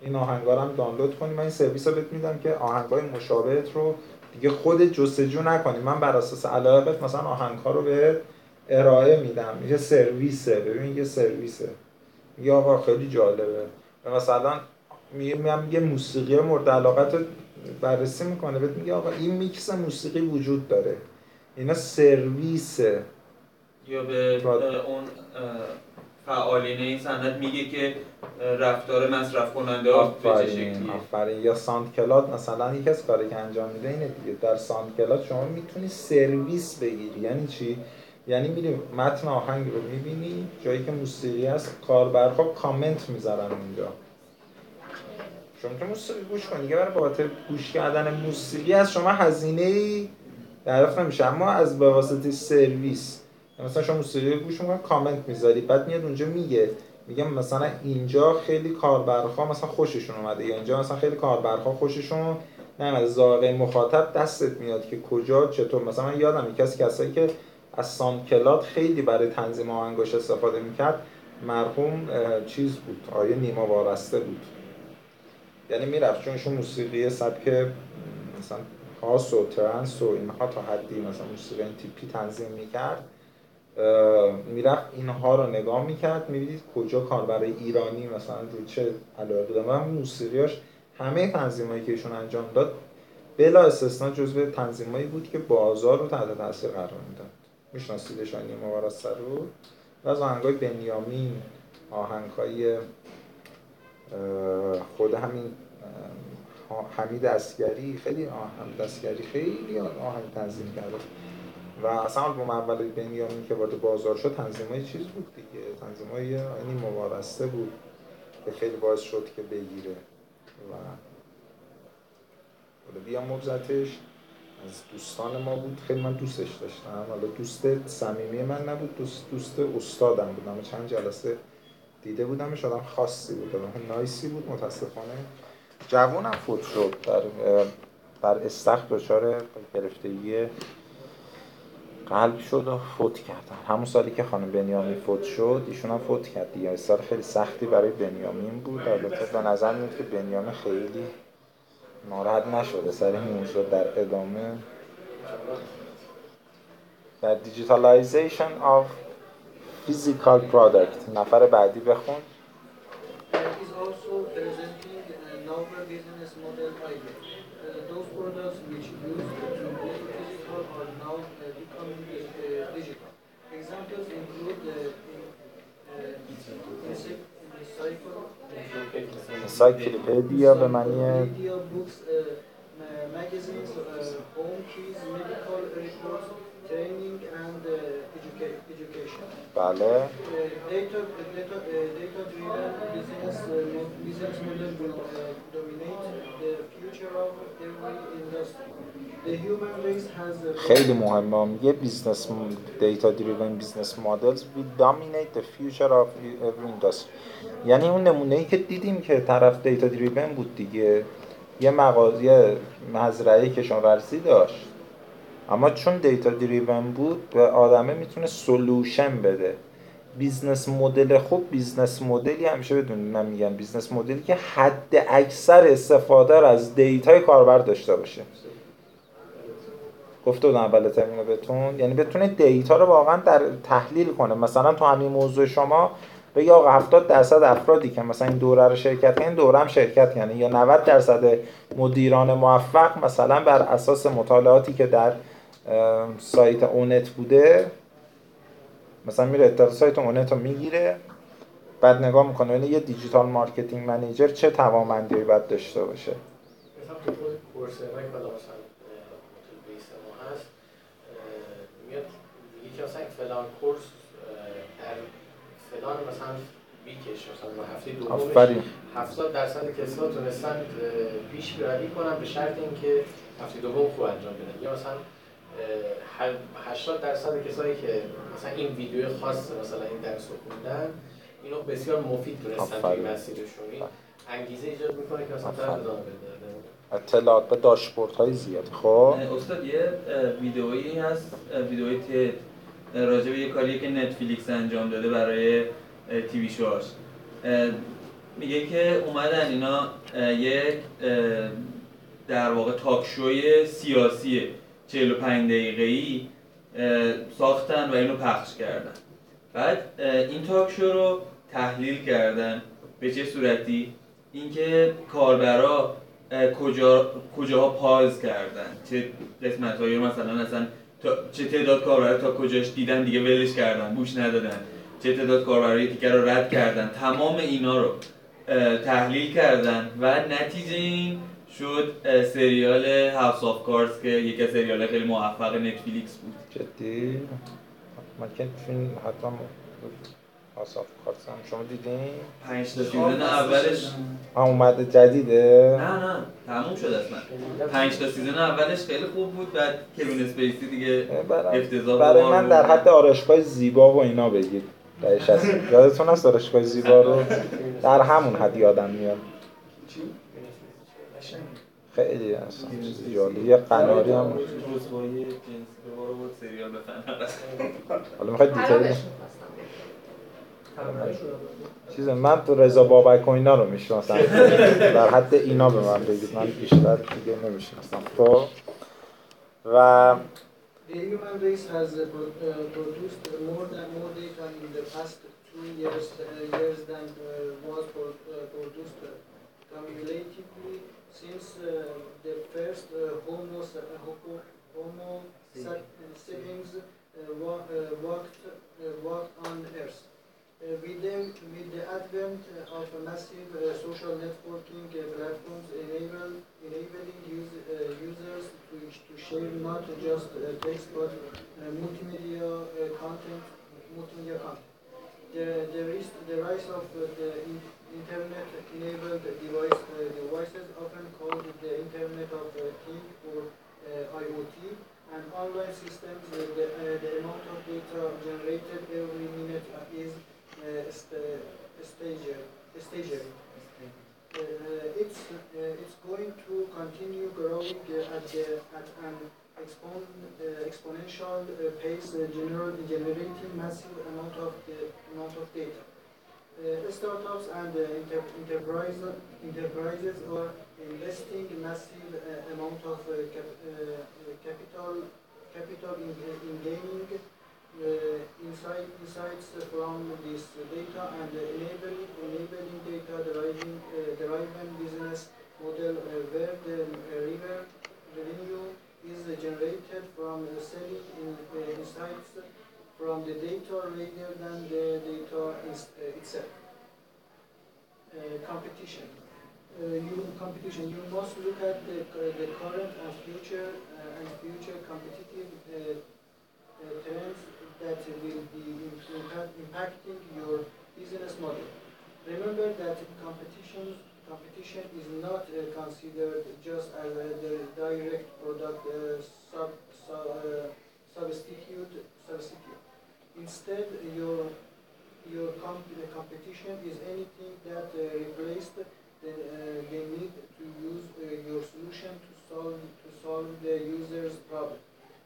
این آهنگا هم دانلود کنی. من این سرویس رو بهت میدم که آهنگای مشابهت رو دیگه خودت جستجو نکنی. من بر اساس علایقت مثلا آهنگ ها رو به ارائه میدم. یه سرویسه. ببین یه سرویسه. میگه آقا خیلی جالبه. و مثلا میگم یه موسیقی مورد علاقت رو بررسی می‌کنه. بهت میگه آقا این میکس موسیقی وجود داره. اینا سرویسه. یا به اون فعالین این صنعت میگه که رفتار مصرف کننده ها به چه آفرین یا ساند کلاد مثلا یکی از کاری که انجام میده اینه دیگه. در ساند کلاد شما می‌تونی سرویس بگیری. یعنی چی؟ یعنی میری متن آهنگ رو می‌بینی جایی که موسیقی هست کاربرها کامنت می‌ذارن اونجا. شما که موسیقی گوش کنی. دیگه برای بابت گوش کردن موسیقی از شما هزینه ای دریافت نمیشه. اما از به واسطه سرویس مثلا شما موسیقی گوش می‌کنی کامنت می‌ذاری بعد میاد اونجا میگه میگم مثلا اینجا خیلی کاربرها مثلا خوششون اومده یا اینجا مثلا خیلی کاربرها خوششون نه ذائقه مخاطب دستت میاد که کجا چطور. مثلا من یادم از کسایی که از ساندکلاد خیلی برای تنظیم آهنگاش استفاده می‌کرد مرحوم چیز بود آیه نیما وارسته بود. یعنی می‌رفت چون موسیقی سبک مثلا هاس و ترنس و اینها تا حدی مثلا موسیقی این تیپی تنظیم می‌کرد. می‌رفت اینها رو نگاه می‌کرد می‌بینید کجا کاربر ایرانی مثلا رو چه علاقه داره و موسیقیاش همه تنظیمایی که ایشون انجام داد بلا استثنا جزو تنظیمایی بود که بازار رو تحت تاثیر قرار می‌داد. میشناسیدش آنی مبارز رو؟ و از آهنگای بنیامین آهنگهای خود همین حمید اسگری خیلی آه- حمید اسگری خیلی آهنگ تنظیم کرده. و اصلا آلبوم اول بنیامین که وارد بازار شد تنظیمای چیز بود دیگه. تنظیمای یعنی مبارسته بود که خیلی باعث شد که بگیره و حالا بیا مبزتش. از دوستان ما بود خیلی من دوستش داشتم. حالا دوست صمیمی من نبود دوست دوست استادم بود. اما چند جلسه دیده بودمش آدم خاصی بود آدم نایسی بود متاسفانه. جوونم فوت شد در در استخر دچار گرفتگی قلب شد و فوت کردن همون سالی که خانم بنیامین فوت شد ایشون هم فوت کرد دیگه. سال خیلی سختی برای بنیامین بود. البته به نظر میاد که بنیامین خیلی ناراحت نشده. سر موضوع در ادامه. در دیجیتالایزیشن of physical product. نفر بعدی بخون. Uh, those products which used to be physical are now digital. Examples include the uh, encycl- encycl- encyclopedia به معنی Media books, uh, ma- magazines, uh, home keys, medical reports, بله. خیلی مهمه. یه business data-driven business models will dominate future of every industry یعنی اون نمونه ای که دیدیم که طرف data-driven بود دیگه. یه مغازه مزرعه کشاورزی داشت. اما چون data-driven بود به آدمه می‌تونه solution بده. business model خوب business model ی همیشه بدونید من میگم business model ی که حد اکثر استفاده رو از data ی کاربر داشته باشه. گفته بودم اول ترم اینو بهتون یعنی بتونه data رو واقعا در تحلیل کنه. مثلا تو همین موضوع شما بگی آقا 70 درصد افرادی که مثلا این دوره رو شرکت کردن دوره هم شرکت کردن. یا 90 درصد مدیران موفق مثلا بر اساس مطالعاتی که در سایت اونت بوده. مثلا میره اطلاعات سایت اونت رو می‌گیره بعد نگاه می‌کنه یعنی یه digital marketing manager چه توانمندی باید داشته باشه؟ مثلا خود اه، میاد مثلا فلان کورس در فلان مثلا ویکش مثلا هفته دومش آفرین. 70 درصد کسا تونستن پیش روی کنن به شرط اینکه هفته دوم خوب انجام بدن. یا مثلا 80 درصد کسایی که مثلا این ویدیو خاص مثلا این درس رو خوندن اینو بسیار مفید دونستن توی. مسیرشون. این انگیزه ایجاد می‌کنه که مثلا طرف. ادامه بده. اطلاعات به داشبورد های زیاد. خب. استاد یه ویدئویی هست ویدئوی تد راجع به یه کاری که نتفلیکس انجام داده برای تیوی شوهاش. میگه که اومدن اینا یک در واقع تاک شوی سیاسی 45 دقیقه ای ساختن و اینو پخش کردن. بعد این تاک رو تحلیل کردن. به چه صورتی؟ اینکه کاربرا کجا کجاها پاز کردن. چه قسمت هایی مثلا اصلا تا- چه تعداد کاربرا تا کجاش دیدن دیگه ولش کردن گوش ندادن. چه تعداد کاربرای دیگه رو رد کردن. تمام اینا رو تحلیل کردن. و نتیجه این شد سریال هاوس آف کارز که یکی از سریال خیلی موفق نتفلیکس بود. جدی؟ من که فیلم حتی آساف کارسم شما دیدین؟ پنج تا سیزن اولش ها اومده جدیده؟ نه نه تموم شد اصلا. پنج تا سیزن اولش خیلی خوب بود بعد کوین اسپیسی دیگه افتضاح برای من. در حد آرایشگاه زیبا و اینا بگید در 60 یادتون هست آرایشگاه زیبا رو؟ *laughs* در همون حد یادم میاد. خیلی اصلا چیز یه قناری هم حالا می‌خواید دیتیل چیز من تو رضا بابک و اینا رو می‌شناسم. *laughs* در حد اینا به من بگید. من بیشتر دیگه نمی‌شناسم. خب. و The human race has uh, pro- uh, produced more than more data in the past two years, uh, years than uh, was uh, produced uh, cumulatively since uh, the first uh, Homo, Homo, sapiens uh, uh, walked, uh, walked on Earth. Uh, with, them, with the advent uh, of massive uh, social networking uh, platforms enable, enabling use, users to, to share not just uh, text but uh, multimedia uh, content, multimedia content. The, the, rise, the rise of uh, the internet-enabled device, uh, devices, often called the Internet of Things or uh, IoT, and online systems, the, uh, the amount of data generated every minute is st- staggering. Uh, it's, uh, it's going to continue growing uh, at, at an expon, exponential pace, gener- generating massive amount of, amount of data. Uh, startups and uh, inter- enterprise, enterprises are investing massive uh, amount of cap- capital capital in, in gaining insight, insights from this data and enabling enabling data driving uh, driven business model where the revenue is generated from selling in, insights from the data rather than the data is, uh, itself. Uh, competition. Uh, you competition. You must look at the, uh, the current and future uh, and future competitive uh, trends that will be impact, impacting your business model. Remember that competition competition is not considered just as a di- direct product sub, sub, substitute substitute. Instead, your your comp- the competition is anything that uh, replaced the, uh, the need to use uh, your solution to solve to solve the user's problem.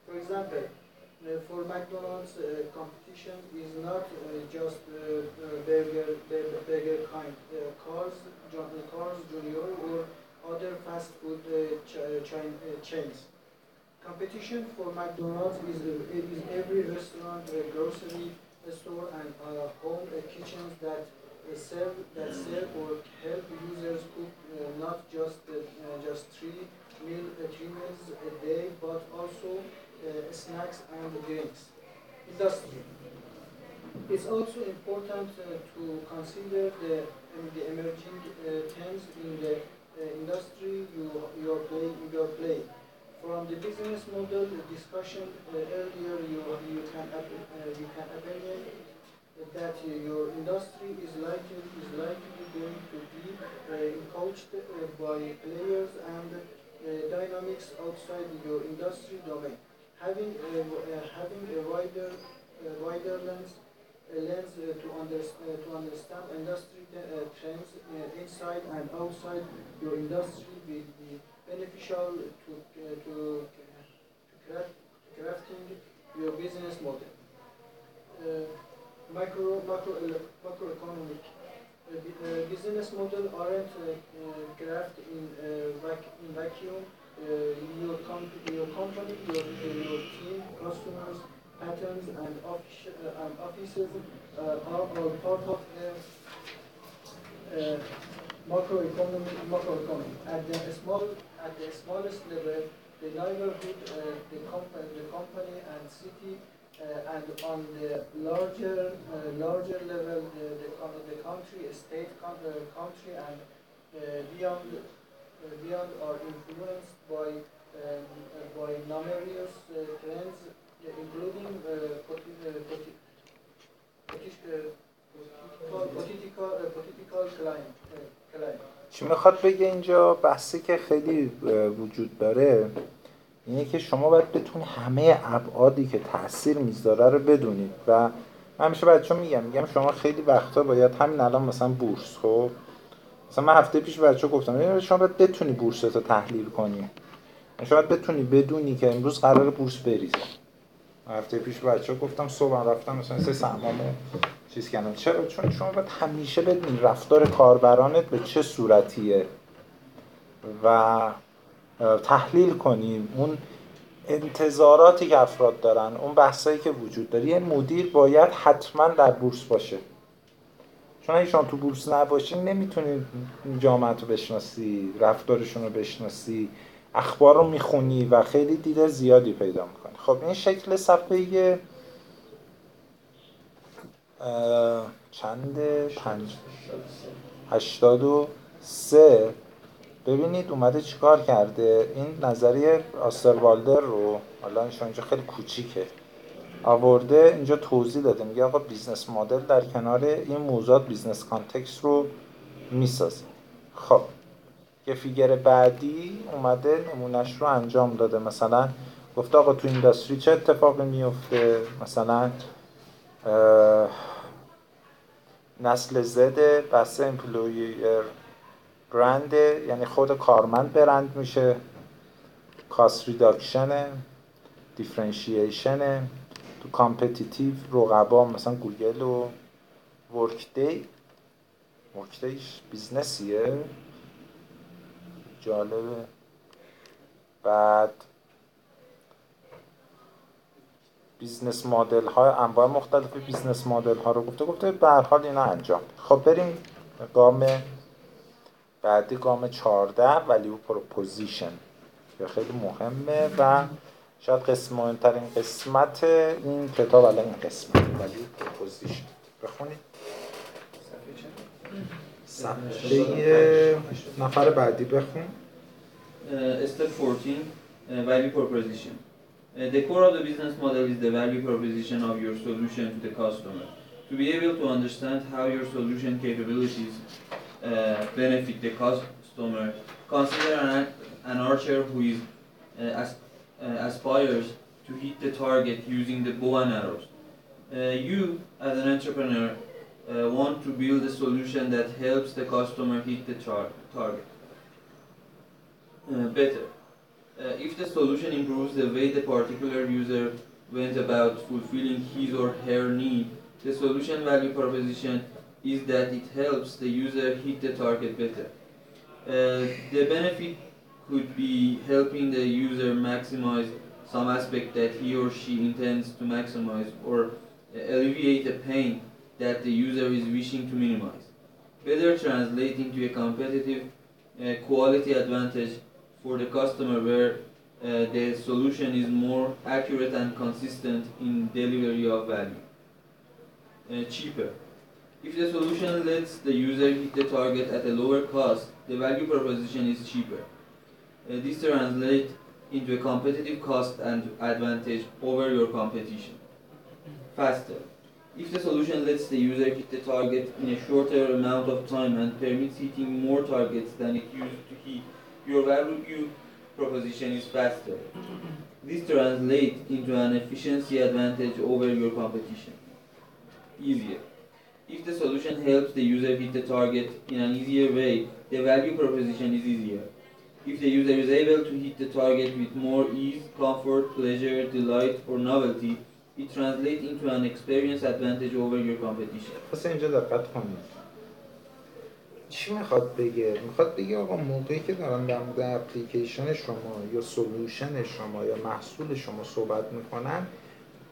For example, uh, for McDonald's, uh, competition is not uh, just burger, burger, burger kind, cars, John, cars Junior or other fast food ch- chain, chains. Competition for McDonald's is, uh, is every restaurant, uh, grocery store, and uh, home uh, kitchens that serve that serve or help users cook not just just three meal three meals a day, but also snacks and drinks. Industry. It's also important to consider the um, the emerging trends in the industry you you are playing you are playing. From the business model discussion uh, earlier, you you can uh, you can opinion that your industry is likely is likely going to be uh, coached by players and dynamics outside your industry domain. Having a, having a wider wider lens a lens uh, to, under, uh, to understand industry uh, trends inside and outside your industry will be beneficial to, uh, to, to craft, crafting your business model. Uh, micro, macro, uh, macroeconomic uh, bu- business model aren't crafted in, vac- in vacuum. Your, com- your company, your, your team, customers, patterns, and, uh, and offices uh, are all part of the uh. Macroeconomy. At the small, at the smallest level, the neighborhood, uh, the, comp- the company and city, uh, and on the larger, uh, larger level, the, the, the country, state, uh, country, and uh, beyond, uh, beyond are influenced by, um, uh, by numerous uh, trends, uh, including uh, politi- uh, politi- politi- uh, political, uh, political climate. Uh, climate. چی می‌خواد بگه اینجا؟ بحثی که خیلی وجود داره اینه که شما باید بتونی همه ابعادی که تاثیر می‌ذاره رو بدونید و من همیشه بچه میگم میگم شما خیلی وقتا باید همین الان مثلا بورس خب؟ مثلا من هفته پیش بچه گفتم شما باید بتونی بورس رو تحلیل کنی. شما باید بتونی بدونی که امروز قرار بورس بریزه. هفته پیش بچه گفتم صبح رفتم مثلا سه سهمامو چیز کردم. چرا؟ چون شما باید همیشه بدونی رفتار کاربرانت به چه صورتیه و تحلیل کنیم اون انتظاراتی که افراد دارن اون بحثایی که وجود داره یه مدیر باید حتما در بورس باشه. چون اگه شما تو بورس نباشی نمی‌تونی جامعه رو بشناسی رفتارشون رو بشناسی اخبار رو می‌خونی و خیلی دید زیادی پیدا می‌کنی. خب این شکل صفحه اه، چنده؟ پنج. هشتاد و سه. ببینید اومده چیکار کرده. این نظریه استروالدر رو حالا اینجا خیلی کوچیکه. آورده اینجا توضیح داده. میگه آقا business model در کنار این موضوعات business context رو می‌سازه. خب یه figure بعدی اومده نمونش رو انجام داده. مثلا گفته آقا تو industry چه اتفاقی میفته مثلا نسل زد بسته امپلویر برند یعنی خود کارمند برند میشه. کاست ریداکشن دیفرنشییشن تو کامپتیتیو رقبا مثلا گوگل و ورک دی نکتهش بیزنسیه جالبه. بعد business model های انواع مختلف business model ها رو گفته گفته به هر حال اینا انجام. خب بریم گام بعدی گام 14 value proposition که خیلی مهمه و شاید قسم مهمترین قسمت این کتاب الان این قسمت value proposition. بخونید. صفحه نفر بعدی بخون. step 14, uh, value proposition. Uh, the core of the business model is the value proposition of your solution to the customer. To be able to understand how your solution capabilities uh, benefit the customer, consider an, an archer who is uh, as, uh, aspires to hit the target using the bow and arrows. Uh, you, as an entrepreneur, uh, want to build a solution that helps the customer hit the tar- target. Better. Uh, if the solution improves the way the particular user went about fulfilling his or her need, the solution value proposition is that it helps the user hit the target better. Uh, the benefit could be helping the user maximize some aspect that he or she intends to maximize or alleviate a pain that the user is wishing to minimize. Better translating to a competitive uh, quality advantage for the customer where uh, the solution is more accurate and consistent in delivery of value. Uh, cheaper. If the solution lets the user hit the target at a lower cost, the value proposition is cheaper. Uh, this translates into a competitive cost and advantage over your competition. Faster. If the solution lets the user hit the target in a shorter amount of time and permits hitting more targets than it used to hit, your value proposition is faster. This translates into an efficiency advantage over your competition. Easier. If the solution helps the user hit the target in an easier way, the value proposition is easier. If the user is able to hit the target with more ease, comfort, pleasure, delight, or novelty, it translates into an experience advantage over your competition. چی می‌خواد بگه؟ می‌خواد بگه آقا موقعی که دارن در مورد اپلیکیشن شما یا سلوشن شما یا محصول شما صحبت می‌کنن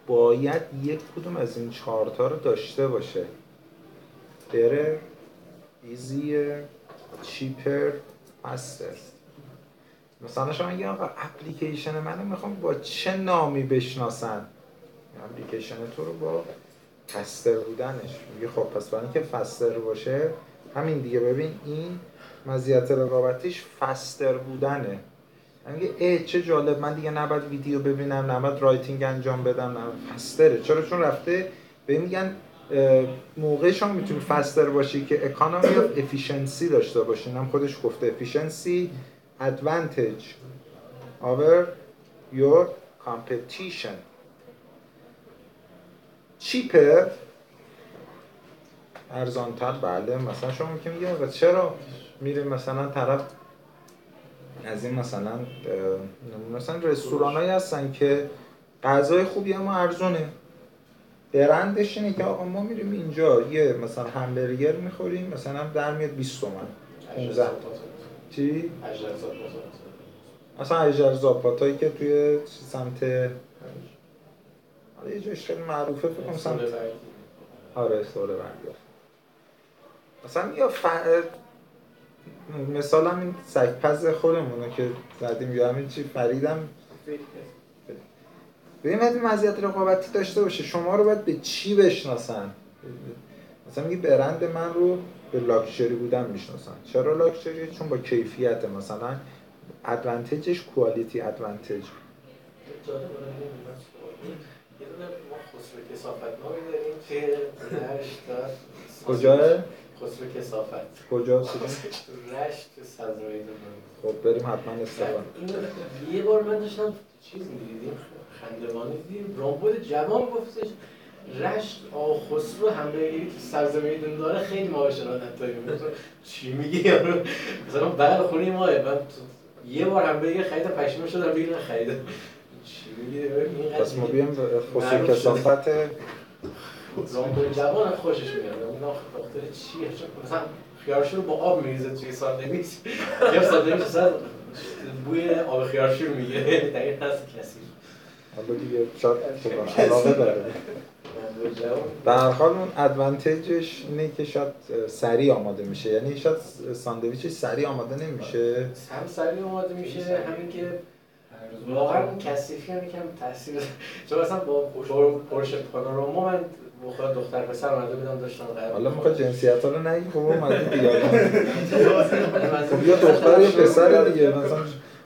باید یک کدوم از این چهارتا رو داشته باشه. بره ایزیه چیپر فستر مثلا شما میگه آقا اپلیکیشن منو می‌خوام با چه نامی بشناسن؟ اپلیکیشن تو رو با faster بودنش. میگه خب پس برای اینکه faster باشه همین دیگه ببین این مزیت رقابتیش faster بودنه. میگه ای چه جالب من دیگه نباید ویدیو ببینم نباید writing انجام بدم نه faster ه چرا؟ چون رفته به میگن موقع شما می‌تونی faster باشی که economy of efficiency داشته باشی. هم خودش گفته. efficiency advantage over your competition. cheaper ارزانتر. بله مثلا شما میگه میگه و چرا میره مثلا طرف از این مثلا مثلا رستوران هایی هستن که غذای خوبی اما ارزونه. برندش اینه که آقا ما میریم اینجا یه مثلا همبرگر می‌خوریم مثلا در میاد 20 تومن. 15 چی؟ مثلا اجر زاپاتایی که توی سمت حالا یه جایش خیلی معروفه فکر کنم سمت آره سوره بردیافت مثلا یا ف... مثال هم این سگپز خودمونه که زدیم یا همین چی فریدم. به این مزیت رقابتی داشته باشه. شما رو باید به چی بشناسن؟ مثلا میگی برند من رو به لاکچری بودن می‌شناسن. چرا لاکچری؟ چون با کیفیت مثلا ادوانتجش کوالیتی ادوانتج یه دونه ما خسرو کسافت نامی داریم که کجاه؟ خسرو کسافت. کجا رشت سزایی خب بریم حتما استفاده. یه بار من داشتم چیز می‌دیدیم خندوانی دیدیم رامبود جوان گفتش رشت آقا خسرو همبرگری تو سرزمین داره خیلی ما شنادت داریم چی میگی یارو؟ مثلا بغل خونه ماه من یه بار همبرگر خریدم پشیمون شدم دیگه نخریدم چی میگی؟ پس ما بیام خسرو کسافت رامبود جوان خوشش میاد. اون داخل چیه مثلا خیارشور با آب میریزه توی ساندویچ. یه ساندویچ اصلا بوی آب خیارشور میگه. دقیق هست کسی. حالا دیگه شاید علاقه داره. به هر حال اون ادوانتیجش اینه که شاید سریع آماده میشه. یعنی شاید ساندویچش سریع آماده نمیشه. هم سریع آماده میشه همین که واقعا اون کثیفی هم یکم تاثیر چون مثلا با پرش پانوراما من بخواد دختر پسر اومده بودم داشتن حالا می‌خواد جنسیت ها رو نگی خب اومده دیگه. *laughs* خب یا دختر یا پسر دیگه مثلا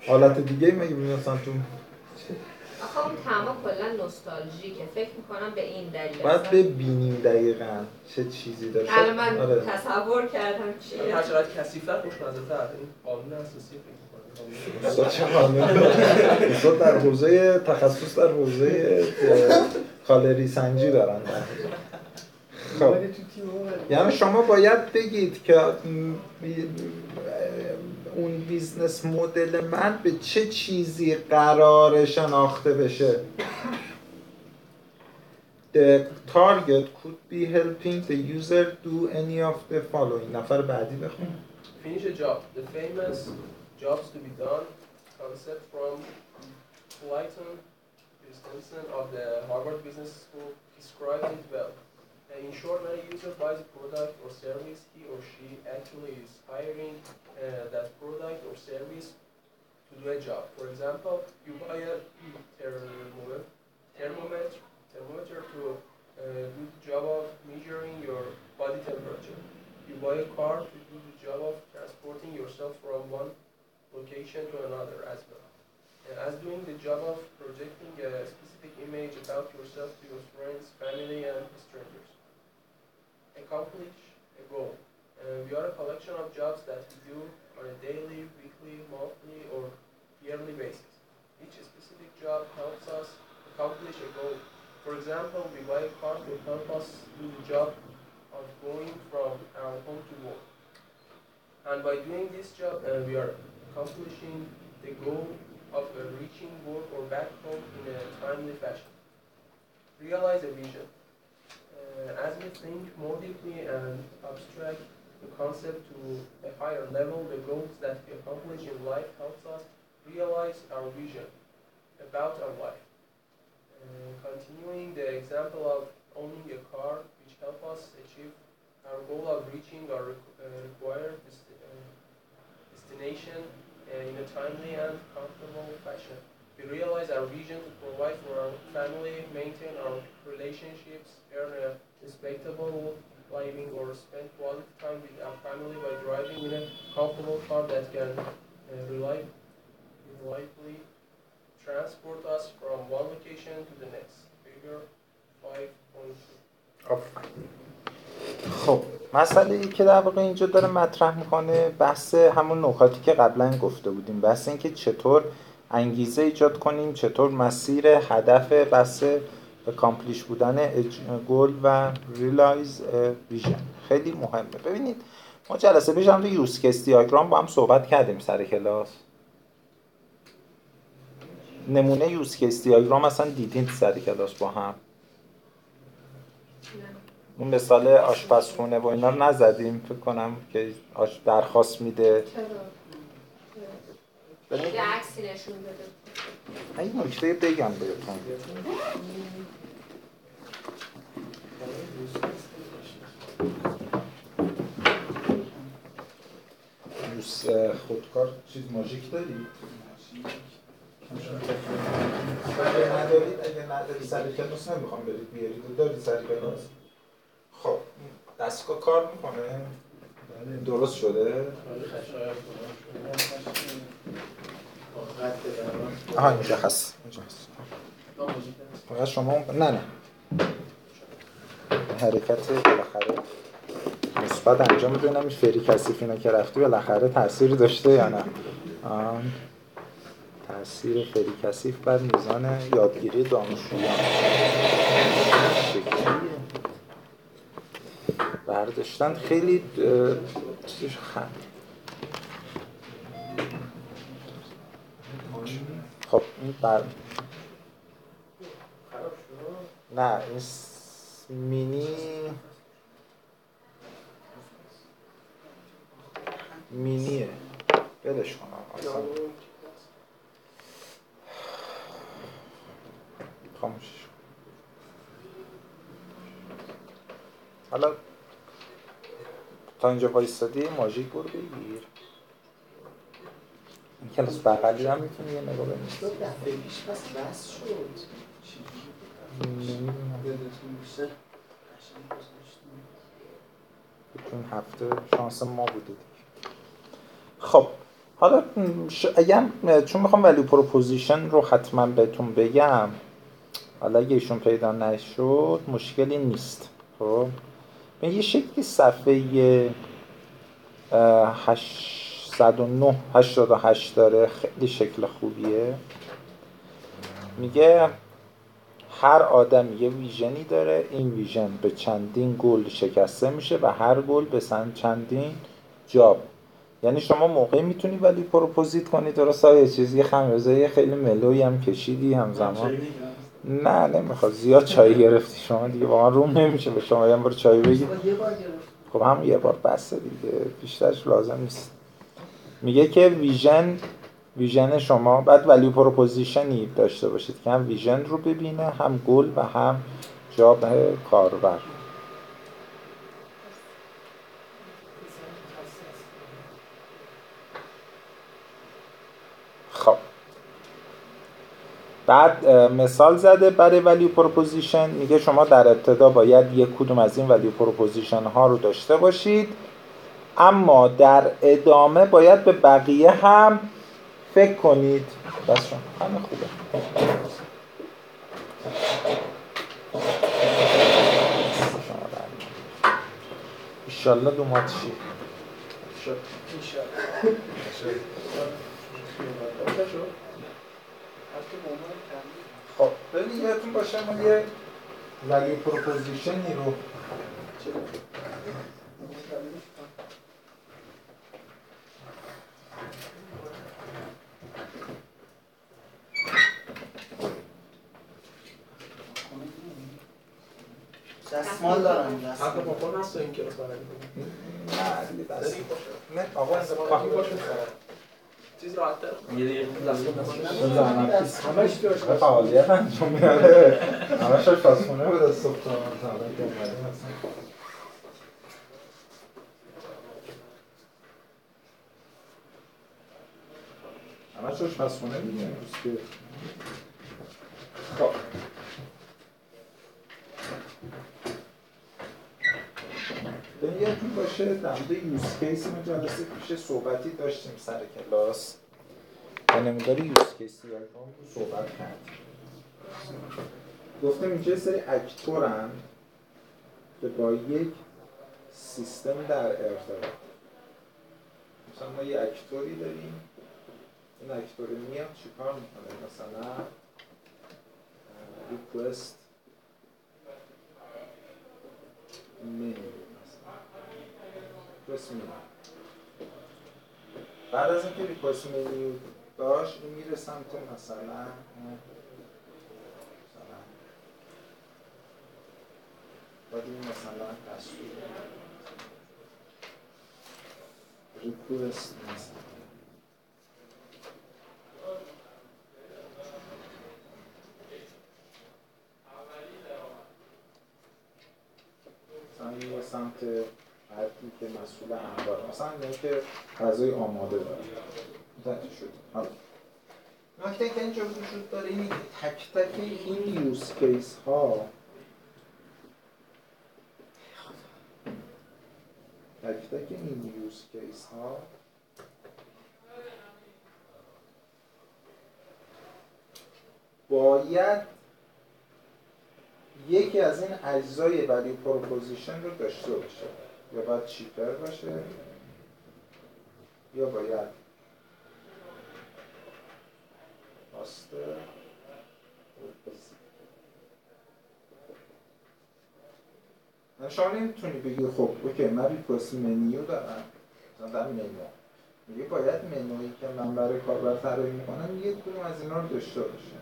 حالت دیگه مگه مثلا تو آخه اون تما کلا نوستالژیکه. فکر می‌کنم به این دلیل اصلا. ببینیم دقیقا چه چیزی داره. الان من آره. تصور کردم چیه. هر چقدر کثیف‌تر خوشمزه‌تر. این قانون اساسی فکر می‌کنم. *laughs* استاد چه در حوزه تخصص در حوزه کالری سنجی دارن خب یعنی شما باید بگید که اون بیزنس مدل من به چه چیزی قرار شناخته بشه The target could be helping the user do any of the following نفر بعدی بخون Finish a job. The famous jobs to be done concept from Clayton Christensen of the Harvard Business School describes it well. In short, when a user buys a product or service, he or she actually is hiring uh, that product or service to do a job. For example, you buy a thermometer, thermometer, thermometer to uh, do the job of measuring your body temperature. You buy a car to do the job of transporting yourself from one location to another as well. Uh, as doing the job of projecting a specific image about yourself to your friends, family, and strangers. Accomplish a goal. Uh, we are a collection of jobs that we do on a daily, weekly, monthly, or yearly basis. Each specific job helps us accomplish a goal. For example, we buy a car to help us do the job of going from our home to work. And by doing this job, uh, we are accomplishing the goal of reaching work or back home in a timely fashion. Realize a vision. Uh, as we think more deeply and abstract the concept to a higher level, the goals that we accomplish in life helps us realize our vision about our life. Uh, continuing the example of owning a car, which help us achieve our goal of reaching our uh, required uh, destination uh, in a timely and fashion. We realize our vision to provide for our family, maintain our relationships, earn a respectable living, or spend quality time with our family by driving in a comfortable car that can uh, reliably transport us from one location to the next. Figure 5.2. خب مسئله ای که در واقع اینجا داره مطرح می‌کنه بحث همون نکاتی که قبلا گفته بودیم بحث اینکه چطور انگیزه ایجاد کنیم چطور مسیر هدف بحث accomplish بودن گل و realize vision خیلی مهمه. ببینید ما جلسه پیش هم use case diagram با هم صحبت کردیم سر کلاس. نمونه یوز کیس دیاگرام اصلا دیدین سر کلاس با هم. اون مثال آشپزخونه و اینا رو نزدیم فکر کنم که درخواست میده. یه عکسی نشون بده. این نکته بگم بهتون یوز خودکار چیز ماژیک دارید؟ اگه ندارید اگه ندارید سر کلاس نمی‌خوام برید بیارید دارید سر کلاس خب دستگاه کار می‌کنه. درست شده. آها اینجا هست اینجا هست. فقط شما نه نه. حرکت بالاخره مثبت انجام میده. نمیش فری کثیف اینا که رفتی بالاخره تأثیری داشته یا نه. آن تاثیر فری کثیف بر میزان یادگیری دانشجویان. برداشتن خیلی چیزش خند. خب این بر نه این مینی مینیه. بلش کنم اصلا خاموشش. حالا تا اینجا وایستادی ماژیک برو بگیر. این کلاس بغلی هم می‌تونی یه نگاه دو دفعه پیش پس بس شد. چون هفته شانس ما بوده دیگه. خب حالا ش... اگر چون می‌خوام ولی پروپوزیشن رو حتما بهتون بگم حالا اگه ایشون پیدا نشد مشکلی نیست. خب؟ یه شکلی صفحه اه، 809 88 داره خیلی شکل خوبیه. میگه هر آدم یه vision ی داره این vision به چندین گل شکسته میشه و هر گل به چندین job. یعنی شما موقعی می‌تونی value proposition کنی درست؟ یه چیزی خمیازه خیلی ملوی هم کشیدی همزمان. نه نمی‌خواد. زیاد چای گرفتی. شما دیگه واقعا روم نمیشه به شما یه بار چای بگی. یه بار گرفت خب هم یه بار بسته دیگه. بیشترش لازم نیست. میگه که vision vision شما. بعد value proposition ی داشته باشید که هم vision رو ببینه هم گل و هم job کاربر خب بعد مثال زده برای value proposition میگه شما در ابتدا باید یک کدوم از این value proposition ها رو داشته باشید اما در ادامه باید به بقیه هم فکر کنید بس شما همه خوبه. ایشالله دو ماه چی خب ببین یادتون باشه ما یه ولیو پروپوزیشنی رو دستمال دارم دستمال. با خود هست این کلاس برای نه دیگه بس. داری باشه نه آقا باشه چیز راحت تر یه همش فعالیت انجام میده همش آشپزخونه مثلا که اومدیم اصلا. همش آشپزخونه دیگه خب یادتون باشه در مورد یوز کیس ما جلسه پیش صحبتی داشتیم سر کلاس. و نمیداره یوز کیس دیاگرام رو صحبت کردیم گفتم اینجا سری اکتورن که با یک سیستم در ارتباط. مثلا ما یه اکتوری داریم. این اکتور میاد چیکار می‌کنه؟ مثلا ریکوست منیو ریکوست منیو بعد از اینکه ریکوست منیو داشت این میره سمت مثلا باید این مثلا دستور. ریکوست مثلا سمت حرفی که مسئول انبار مثلا اینه که غذای آماده داره. متوجه شد؟ حالا. نکته که اینجا وجود داره اینه که تک تک این یوز کیس ها تک تک این یوز کیس ها باید یکی از این اجزای value proposition رو داشته باشه. یا باید cheaper باشه؟ یا باید faster شما نمی‌تونی بگی. خب اوکی من request menu دارم. مثلا منو. میگه باید منویی که من برای کاربر طراحی می‌کنم یک کدوم از اینا رو داشته باشه.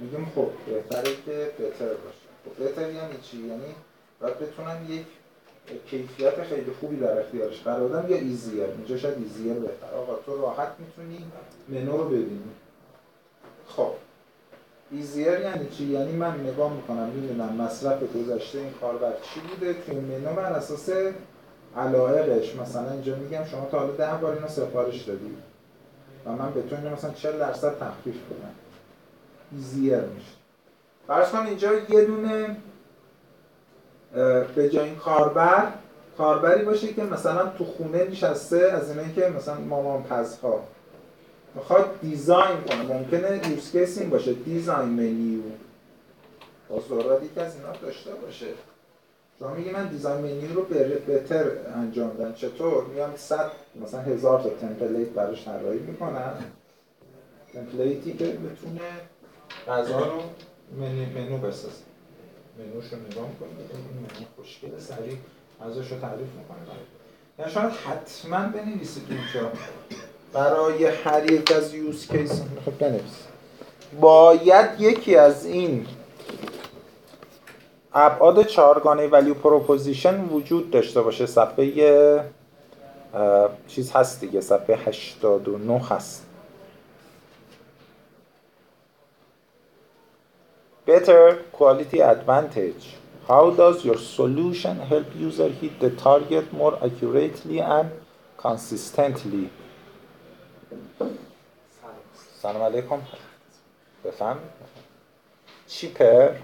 میگیم خب بهتره که بهتر باشه. خب بهتر یعنی چی؟ یعنی باید بتونم یک کیفیت خیلی خوبی در اختیارش قرار دادم یا easier اینجا شاید easier بهتر آقا تو راحت می‌تونی منو رو ببینی. خب. easier یعنی چی؟ یعنی من نگاه می‌کنم می‌بینم مصرف گذشته این کاربر چی بوده تو این منو بر اساس علایقش مثلا اینجا میگم شما تا حالا ده بار اینو سفارش دادی و من به تو اینو مثلا 40 درصد تخفیف بدم easier میشه. فرض کن اینجا یه دونه به جای این کاربر کاربری باشه که مثلا تو خونه نشسته از اینایی که مثلا مامان پزها. می‌خواد design کنه. ممکنه use این باشه. design menu. بالضرورت یکی از اینا داشته باشه. شما میگی من design menu رو بهتر انجام دادم. چطور؟ میام صد مثلا هزار تا تمپلیت براش طراحی می‌کنم. تمپلیتی که بتونه غذا رو منو بسازه. منوش رو نگاه این منو خوشگل سریع ازش رو تعریف می‌کنه. یعنی شاید حتما بنویسید اینجا. برای هر یک از یوز کیس خب بنویسید باید یکی از این ابعاد چهارگانه value proposition وجود داشته باشه. صفحه چیز هست دیگه. صفحه 89 هست. better quality advantage how does your solution help user hit the target more accurately and consistently سلام علیکم بفهم cheaper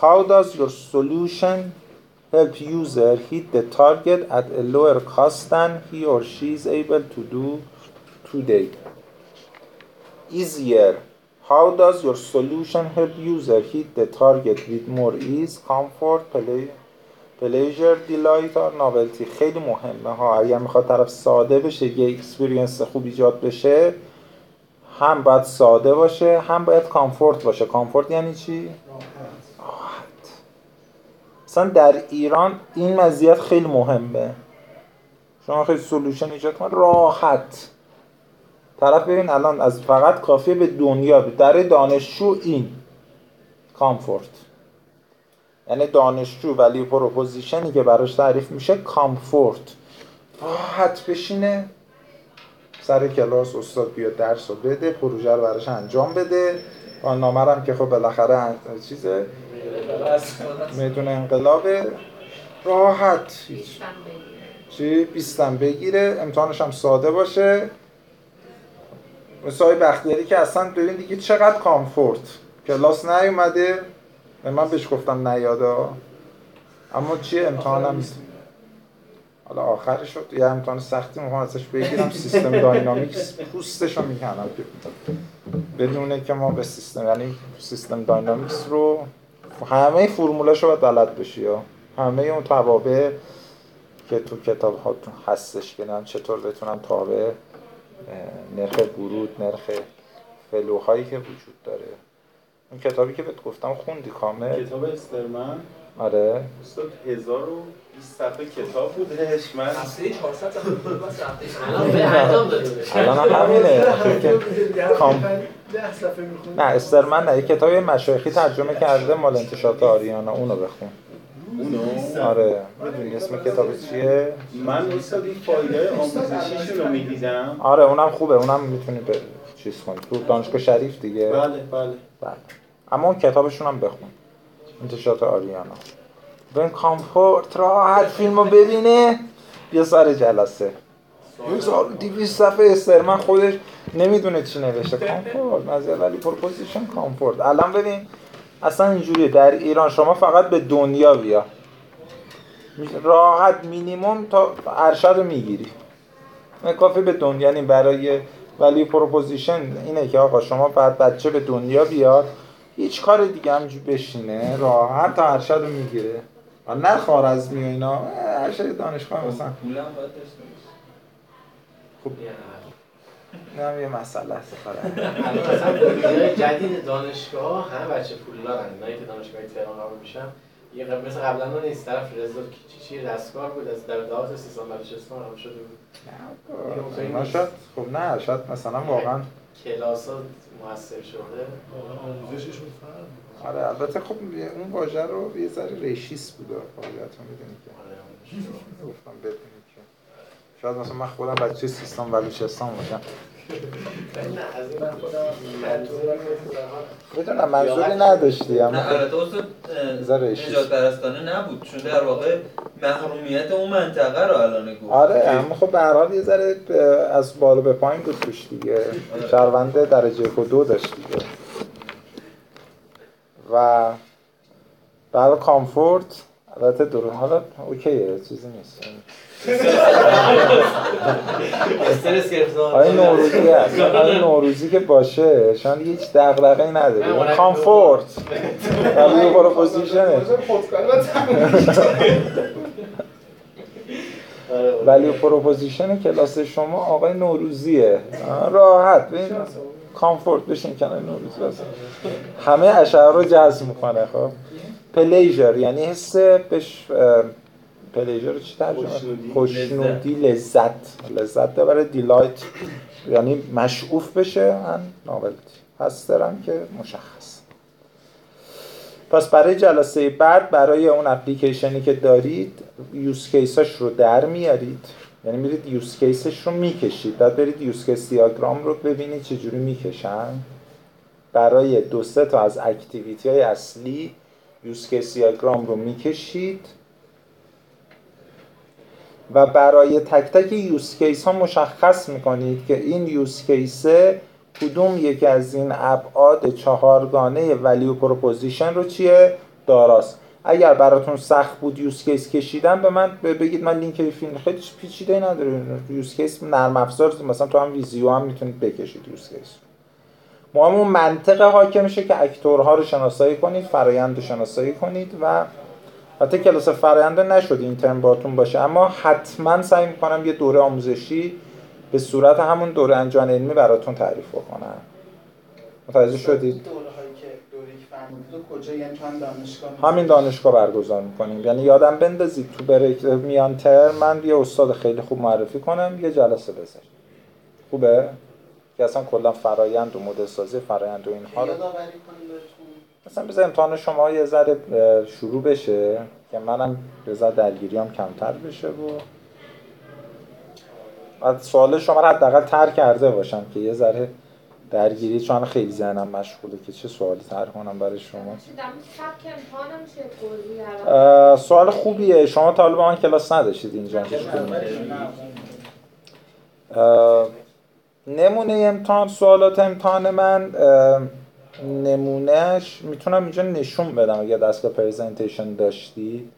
how does your solution help user hit the target at a lower cost than he or she is able to do today easier How does your solution help user hit the target with more ease, comfort, pleasure, delight or novelty? خیلی مهمه. ها اگر می‌خواد طرف ساده بشه یه اکسپریانس خوب ایجاد بشه هم باید ساده باشه هم باید comfort باشه. comfort یعنی چی؟ راحت. مثلا در ایران این مزیت خیلی مهمه. شما خیلی solution ایجاد کن راحت. طرف ببین الان از فقط کافیه به دنیا در دانشجو این. comfort. یعنی دانشجو value proposition ی که براش تعریف میشه comfort. راحت بشینه. سر کلاس استاد بیاد درس رو بده پروژه رو براش انجام بده. نامرم که خب بالاخره چیزه؟ میدون انقلاب راحت. چی؟ بیستم بگیره. امتحانش هم ساده باشه. مثل بختیاری که اصلا ببین دیگه چقدر کامفورت. کلاس نیومده. من بهش گفتم نیادا اما چیه امتحانم حالا آخرش شد یه امتحان سختی می‌خوام ازش بگیرم سیستم داینامیکس پوستش رو می‌کنم. بدونه که ما به سیستم یعنی سیستم داینامیکس رو همه فرمولاش رو باید بلد بشی یا همه اون توابع که تو کتاب ها هستش که چطور بتونم تابع نرخ ورود نرخ فلوهایی که وجود داره. اون کتابی که بهت گفتم خوندی کامل؟ کتاب استرمن. آره. استاد 1020 صفحه کتاب بودش من هفته 400 صفحه بود بس هفته الان همینه. *laughs* کام نه استرمن نه یه کتاب مشایخی ترجمه کرده مال انتشارات آریانا. اونو بخون. اونو آره می‌دونی اسم کتاب چیه؟ من استاد این فایده آموزشیشون رو می‌دیدم. آره اونم خوبه اونم می‌تونی به چیز کنی تو دانشگاه شریف دیگه. بله بله. بله. اما اون کتابشون هم بخون. انتشارات آریانا. ببین comfort راحت فیلم رو ببینه بیا سر جلسه. یه دویست صفحه استرمن خودش نمی‌دونه چی نوشته. comfort مزیت value proposition comfort الان ببین اصلا اینجوریه. در ایران شما فقط به دنیا بیا. راحت مینیموم تا ارشد رو می‌گیری. کافی به دنیا. یعنی برای value proposition اینه که آقا شما بعد بچه به دنیا بیاد. هیچ کار دیگه هم بشینه. راحت تا ارشد رو می‌گیره. نه خارزمی و اینا. ارشد دانشگاه مثلا. پولم خب نه یه مسئله است مثلا جدید دانشگاه همه بچه پول دارن. اینایی که دانشگاه تهران قبول میشن یه قبل مثل قبلا اون نیست. طرف رضا چی دستکار بود؟ از در سیستان بلوچستان هم شده بود. نه شاید خب نه شاید مثلا واقعا کلاس ها موثر شده. آموزششون فرق آره البته خب اون واژه رو یه ذره ریشیس بوده فعالیت رو می‌دونی که. گفتم بدونی که. شاید مثلا من خودم بچه سیستان بلوچستان باشم. نه می‌دونم منظوری نداشتی نه اما البته استاد ذره اشیز. نجات پرستانه نبود چون در واقع محرومیت اون منطقه رو الان گفت آره اما خب به هر حال یه ذره از بالا به پایین بود توش دیگه. شهرونده درجه یک و دو داشت دیگه. و برای کامفورت البته درست حالا اوکیه چیزی نیست. استرس آیا نوروزی هست؟ آیا نوروزی که باشه شما دیگه هیچ دغدغه‌ای نداری مرکب comfort. value proposition ه خودکاری *laughs* و تمیز. value proposition کلاس شما آقای نوروزیه. راحت. ببین comfort بشین کنار نوروزی بس. همه اشعار رو جذب می‌کنه خب. pleasure یعنی حس بش pleasure رو چی ترجمه خوشنودی. لذت. لذت. ببره delight. یعنی مشعوف بشه and novelty پس دارم که مشخص. پس برای جلسه بعد برای اون اپلیکیشنی که دارید use case اش رو در میارید. یعنی میرید use case ش رو می‌کشید. بعد برید use case diagram رو ببینید چجوری می‌کشن. برای دو سه تا از activity های اصلی use case diagram رو می‌کشید. و برای تک تک use case ها مشخص می‌کنید که این use case ه کدوم یکی از این ابعاد چهارگانه value proposition رو چیه؟ داراست. اگر براتون سخت بود use case کشیدن به من بگید من لینک فیلم خیلی پیچیده نداره use case نرم افزار مثلا تو هم ویزیو هم می‌تونید بکشید use case مهم اون منطق حاکمشه که اکتورها رو شناسایی کنید فرایند رو شناسایی کنید و حتی کلاس فرآیند نشد این ترم باتون باشه. اما حتما سعی می‌کنم یه دوره آموزشی به صورت همون دوره انجام علمی براتون تعریف بکنم. متوجه شدید؟ یعنی همین دانشگاه برگزار می‌کنیم. یعنی یادم بندازید تو بریک میان ترم من یه استاد خیلی خوب معرفی کنم یه جلسه بذاریم. خوبه؟ که اصلا کلا فرایند و مدل سازی فرایند و اینها رو مثلا بذار امتحان شما یه ذره شروع بشه که منم یه ذره درگیریام کمتر بشه و بعد سوال شما رو حداقل تر کرده باشم که یه ذره درگیری چون خیلی ذهنم مشغوله که چه سوالی طرح کنم برای شما. سوال خوبیه. شما با من کلاس نداشتید اینجا. نمونه امتحان سوالات امتحان من اه، نمونهش می‌تونم اینجا نشون بدم اگر دستگاه پرزنتیشن داشتید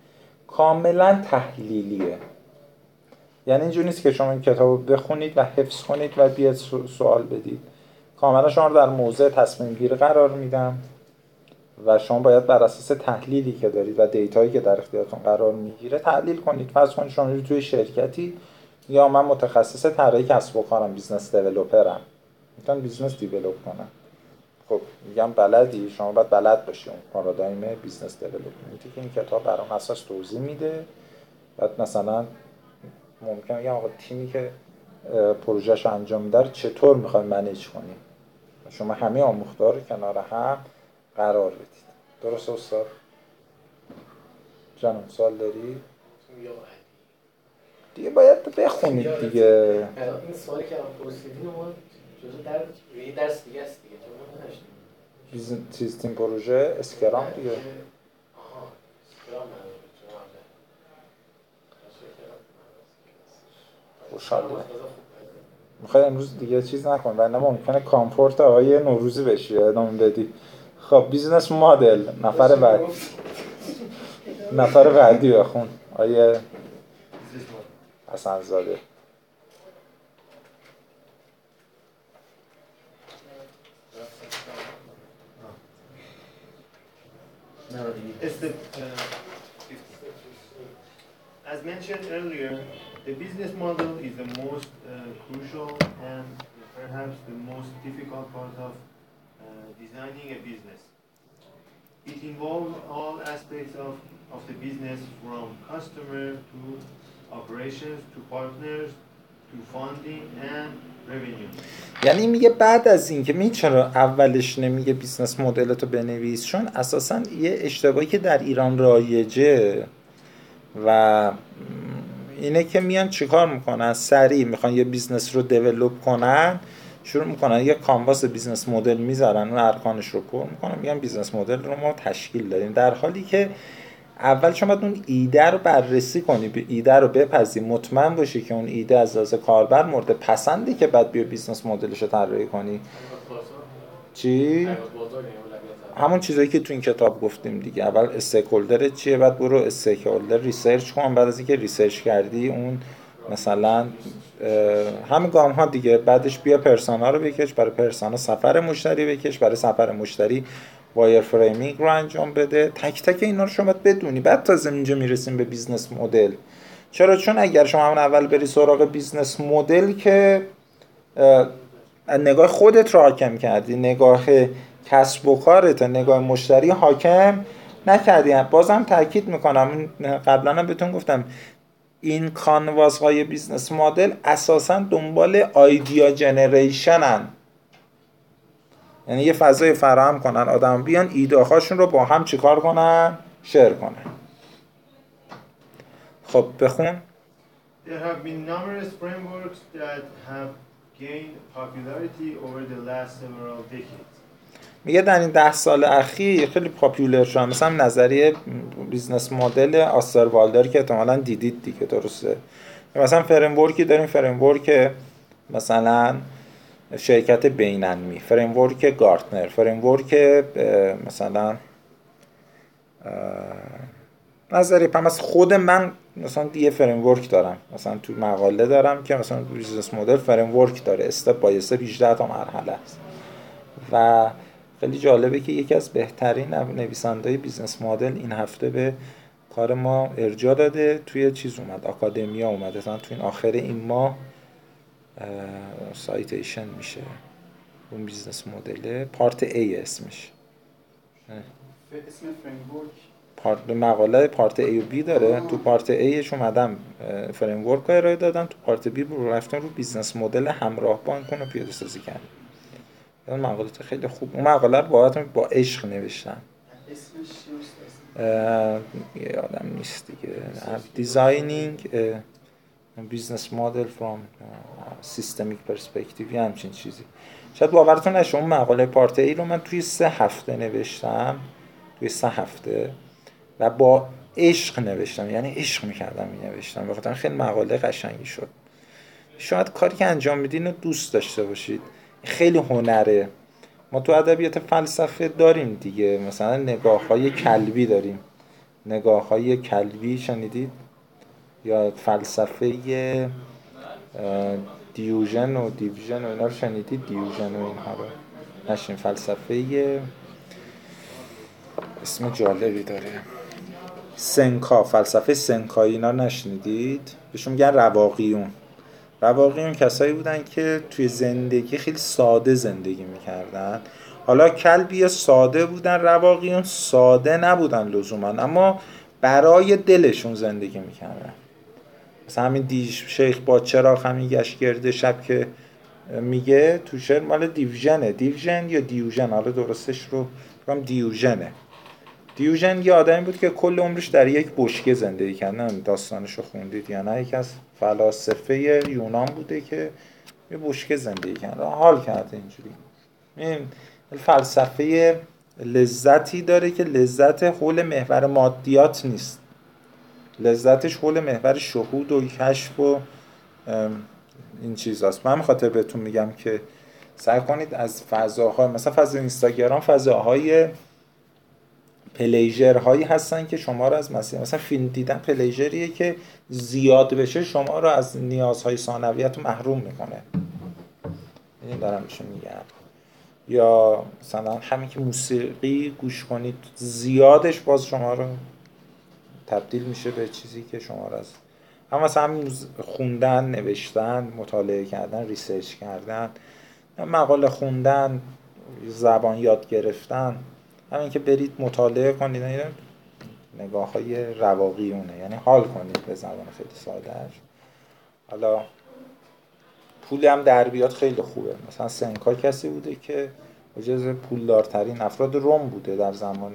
کاملا تحلیلیه. یعنی اینجوری نیست که شما این کتاب رو بخونید و حفظ کنید و بیاد سو- سوال بدید. کاملا شما رو در موضع تصمیم گیری قرار میدم و شما باید بر اساس تحلیلی که دارید و دیتایی که در اختیارتون قرار می‌گیره تحلیل کنید. فرض کنید شما توی شرکتی یا من متخصص طراحی کسب و کارم business developer م می‌تونم business develop کنم. خب میگم بلدی؟ شما باید بلد باشی اون پارادایم business development ی که این کتاب بر اون اساس توضیح میده. بعد مثلا ممکن یا آقا تیمی که پروژهش انجام میده چطور می‌خوای manage کنی شما همه آموخته‌ها رو کنار هم قرار بدید. درست استاد؟ جانم سوال داری؟ دیگه باید بخونید دیگه. این سوالی که الان پرسیدین جزو در یه درس دیگه است دیگه چیز تیم پروژه اسکرام دیگه. خوشحال می‌خوای امروز دیگه چیز نکن. و ممکنه کامفورت آقای نوروزی بشی ادامه بدی. خب بیزنس مدل نفر بعد. نفر بعدی بخون. آیه حسن زاده. Step, uh, As mentioned earlier, the business model is the most uh, crucial and perhaps the most difficult part of uh, designing a business. It involves all aspects of, of the business from customer to operations to partners یعنی میگه بعد از این که می اولش نمیگه بیزنس مدل تو بنویس؟ چون اساسا یه اشتباهی که در ایران رایجه و اینه که میان چیکار می‌کنن؟ سریع می‌خوان یه business رو develop کنن شروع می‌کنن یه canvas business model می‌ذارن اون ارکانش رو پر می‌کنن میگن business model رو ما تشکیل داریم در حالی که اول شما اون ایده رو بررسی کنی به ایده رو بپذی. مطمئن باشی که اون ایده از لحاظ کاربر مورد پسندی که بعد بیا business model ش رو طراحی کنی. چی؟ همون چیزایی که تو این کتاب گفتیم دیگه. اول stakeholder چیه؟ بعد برو stakeholder research کن. بعد از اینکه research کردی اون مثلا همین گام ها دیگه. بعدش بیا persona رو بکش برای persona سفر مشتری بکش برای سفر مشتری wire framing رو انجام بده. تک تک اینا رو شما بدونی. بعد تازه اینجا می‌رسیم به business model چرا؟ چون اگر شما همون اول بری سراغ business model که نگاه خودت رو حاکم کردی نگاه کسب و کارت نگاه مشتری حاکم نکردی. بازم تاکید می‌کنم. قبلا هم بهتون گفتم. این canvas های business model اساسا دنبال idea generation ن یعنی یه فضای فراهم کنن آدم بیان ایده هاشون رو با هم چیکار کنن؟ share کنن. خب بخون. There have been numerous frameworks that have gained popularity over the last several decades. میگه در این ده سال اخیر خیلی popular شدن. مثلا نظریه بیزنس مدل آستر والدر که احتمالا دیدید دیگه درسته. مثلا فریمورکی داریم فریمورک مثلا شرکت بیننمی فریمورک گارتنر فریمورک مثلا نظری پم از خود من مثلا یه فریمورک دارم. مثلا تو مقاله دارم که مثلا بیزنس مدل فریمورک داره. استپ بای استپ 18 تا مرحله است. و خیلی جالبه که یکی از بهترین نویسنده business model این هفته به کار ما ارجا داده. توی چیز اومد؟ Academia اومده. مثلا توی این آخر این ماه citation میشه اون business model ه part A اسمش اسم فریمورک پارت مقاله پارت A و B داره تو part A اومدم framework رو ارائه دادم تو part B رو رفتم رو business model همراه بانک رو پیاده سازی کردم اون مقاله خیلی خوب اون مقاله رو با با عشق نوشتم یادم نیست دیگه designing business model from systemic perspective یه همچین چیزی. شاید باورتون نشه اون مقاله part A رو من توی سه هفته نوشتم توی سه هفته و با عشق نوشتم یعنی عشق می‌کردم می نوشتم بخاطر خیلی مقاله قشنگی شد. شاید کاری که انجام میدین رو دوست داشته باشید. خیلی هنره. ما تو ادبیات فلسفه داریم دیگه. مثلا نگاه های کلبی داریم. نگاه های کلبی شنیدید؟ یا فلسفه دیوژن و دیوژن و اینا رو شنیدید دیوژن و اینها رو. نشین فلسفه اسم جالبی داره. سنکا فلسفه سنکایی اینا نشنیدید؟ بهشون میگن رواقیون. رواقیون کسایی بودن که توی زندگی خیلی ساده زندگی می‌کردن. حالا کلبی ساده بودن رواقیون ساده نبودن لزوما اما برای دلشون زندگی می‌کردن. مثلا همین دیش شیخ با چراغ همین گشت گرده شب که میگه تو شعر مال دیوژنه. دیوژن یا دیوژن؟ حالا درستش رو بگم دیوژنه. دیوژن یه آدمی بود که کل عمرش در یک بشکه زندگی کرد. نه داستانش رو خوندید یا نه. یکی از فلاسفه یونان بوده که یه بشکه زندگی کرد. حال کرده اینجوری. این فلسفه لذتی داره که لذت حول محور مادیات نیست. لذتش حول محور شهود و کشف و این چیزاست. من خاطر بهتون میگم که سعی کنید از فضاهای مثلا فضا اینستاگرام فضاهای پلیژر هایی هستن که شما رو از مثلا مثلا فیلم دیدن پلیژریه که زیاد بشه شما رو از نیازهای ثانویت محروم می‌کنه. این دارم بهشون میگم. یا مثلا همین که موسیقی گوش کنید زیادش باز شما رو تبدیل میشه به چیزی که شما رو از اما مثلا خوندن نوشتن مطالعه کردن ریسرچ کردن مقاله خوندن زبان یاد گرفتن همین که برید مطالعه کنید نگاه های رواقیونه. یعنی حال کنید به زبان خیلی سادهش حالا پولی هم در بیاد خیلی خوبه. مثلا سنکا کسی بوده که جز پولدارترین افراد روم بوده در زمان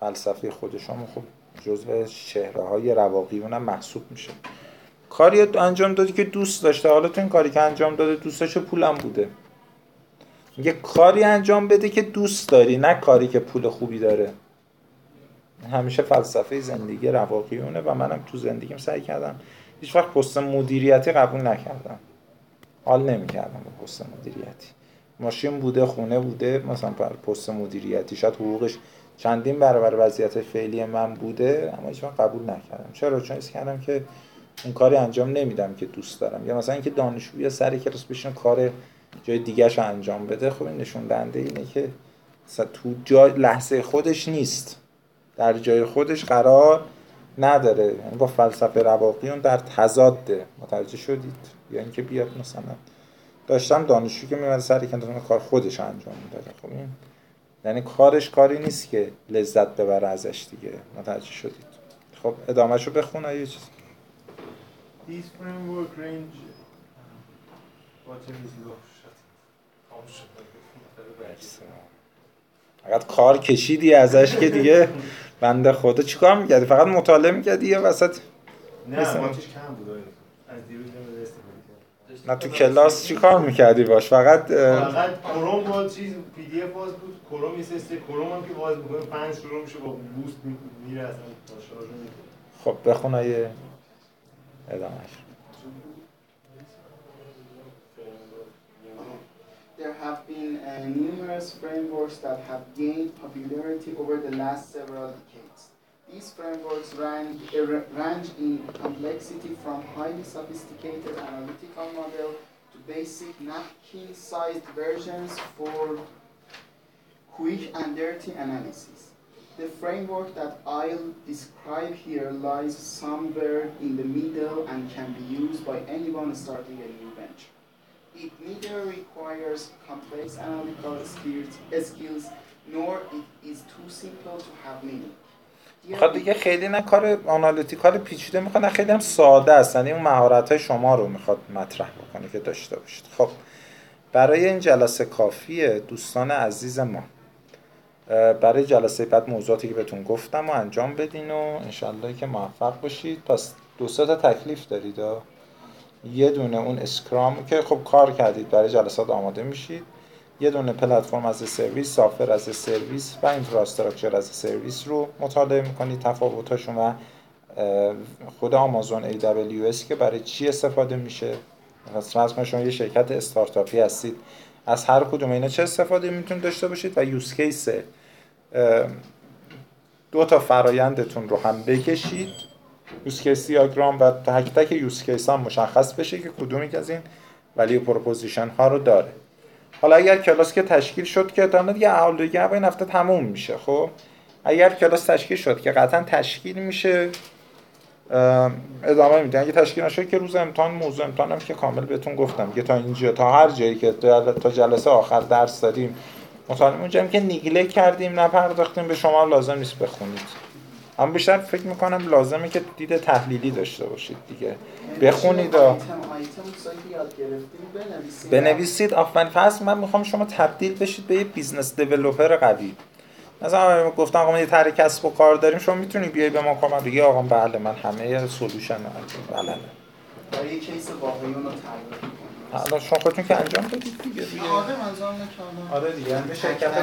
فلسفه خودش. هم خب جزو چهره های رواقی اونم محسوب میشه. کاری انجام دادی که دوست داشته. حالا تو این کاری که انجام داده دوست داشته پولم بوده. یه کاری انجام بده که دوست داری نه کاری که پول خوبی داره. همیشه فلسفه زندگی رواقیونه و منم تو زندگیم سعی کردم. هیچ وقت پست مدیریتی قبول نکردم. حال نمی‌کردم به پست مدیریتی. ماشین بوده خونه بوده مثلا پست مدیریتی. شاید حقوقش چندین برابر وضعیت فعلی من بوده اما هیچ قبول نکردم. چرا؟ چون اس کردم که اون کاری انجام نمیدم که دوست دارم. یا مثلا اینکه دانشجو سر کلاس بشین کار جای دیگهش انجام بده خب این نشون دهنده اینه که تو جای لحظه خودش نیست. در جای خودش قرار نداره. یعنی با فلسفه رواقی در تضاده. متوجه شدید؟ یا اینکه بیاد مثلا داشتم دانشجو که میاد سر کار خودش انجام می‌داده. خب این یعنی کارش کاری نیست که لذت ببره ازش دیگه. متوجه شدید. خب ادامهشو بخون یه چیز These framework range فقط کار کشیدی ازش که دیگه بنده خدا چیکار می‌کردی؟ فقط مطالعه می‌کردی یه وسط؟ نه ماتش کم بود. از دیروز نه تو کلاس چی کار می‌کردی باش؟ فقط فقط کروم با چیز پی دی اف باز بود. کروم یه سسته کروم هم که باز می‌کنه پنج شروع میشه با بوست میره اصلا خب بخون ادامهش There have been uh, numerous frameworks that have gained popularity over the last several decades. These frameworks range, eh, range in complexity from highly sophisticated analytical model to basic napkin-sized versions for quick and dirty analysis. The framework that I'll describe here lies somewhere in the middle and can be used by anyone starting a new venture. It neither requires complex analytical skills, skills nor it is too simple to have meaning. می‌خواد دیگه خیلی نه کار آنالیتیکال پیچیده می‌خواد نه خیلی هم ساده است. یعنی اون مهارت های شما رو می‌خواد مطرح بکنه که داشته باشید. خب برای این جلسه کافیه دوستان عزیز ما. برای جلسه بعد موضوعاتی که بهتون گفتم و انجام بدین و انشالله که موفق باشید. پس دو تا تکلیف دارید. یه دونه اون Scrum که خب کار کردید برای جلسات آماده میشید. یه دونه platform as a service software as a service و infrastructure as a service رو مطالعه می‌کنید تفاوتاشون و خود آمازون AWS که برای چی استفاده میشه؟ مثلا شما یه شرکت استارتاپی هستید. از هر کدوم اینا چه استفاده می‌تونید داشته باشید و use case دو تا فرایندتون رو هم بکشید. use case diagram و تک تک use case هم مشخص بشه که کدومی از این value proposition ها رو داره. حالا اگر کلاس که تشکیل شد که تا دیگه اول دیگه این هفته تموم میشه خب؟ اگر کلاس تشکیل شد که قطعا تشکیل میشه ادامه میدن اگه تشکیل نشد که روز امتحان موضوع امتحانم که کامل بهتون گفتم که تا اینجا تا هر جایی که تا جلسه آخر درس دادیم مطالعه اونجا که نگاه کردیم نپرداختیم به شما لازم نیست بخونید. اما بیشتر فکر می‌کنم لازمه که دید تحلیلی داشته باشید دیگه. بخونید و بنویسید. آفرین. فصل من می‌خوام شما تبدیل بشید به یه business developer قوی. مثلا گفتم آقا یه طرح کسب و کار داریم شما می‌تونی بیای به ما کمک بگی؟ آقا بله من همه solution بله. برای case واقعی اون رو حالا شما خودتون که انجام دادید دیگه. آره انجام نکردم آره. دیگه شرکت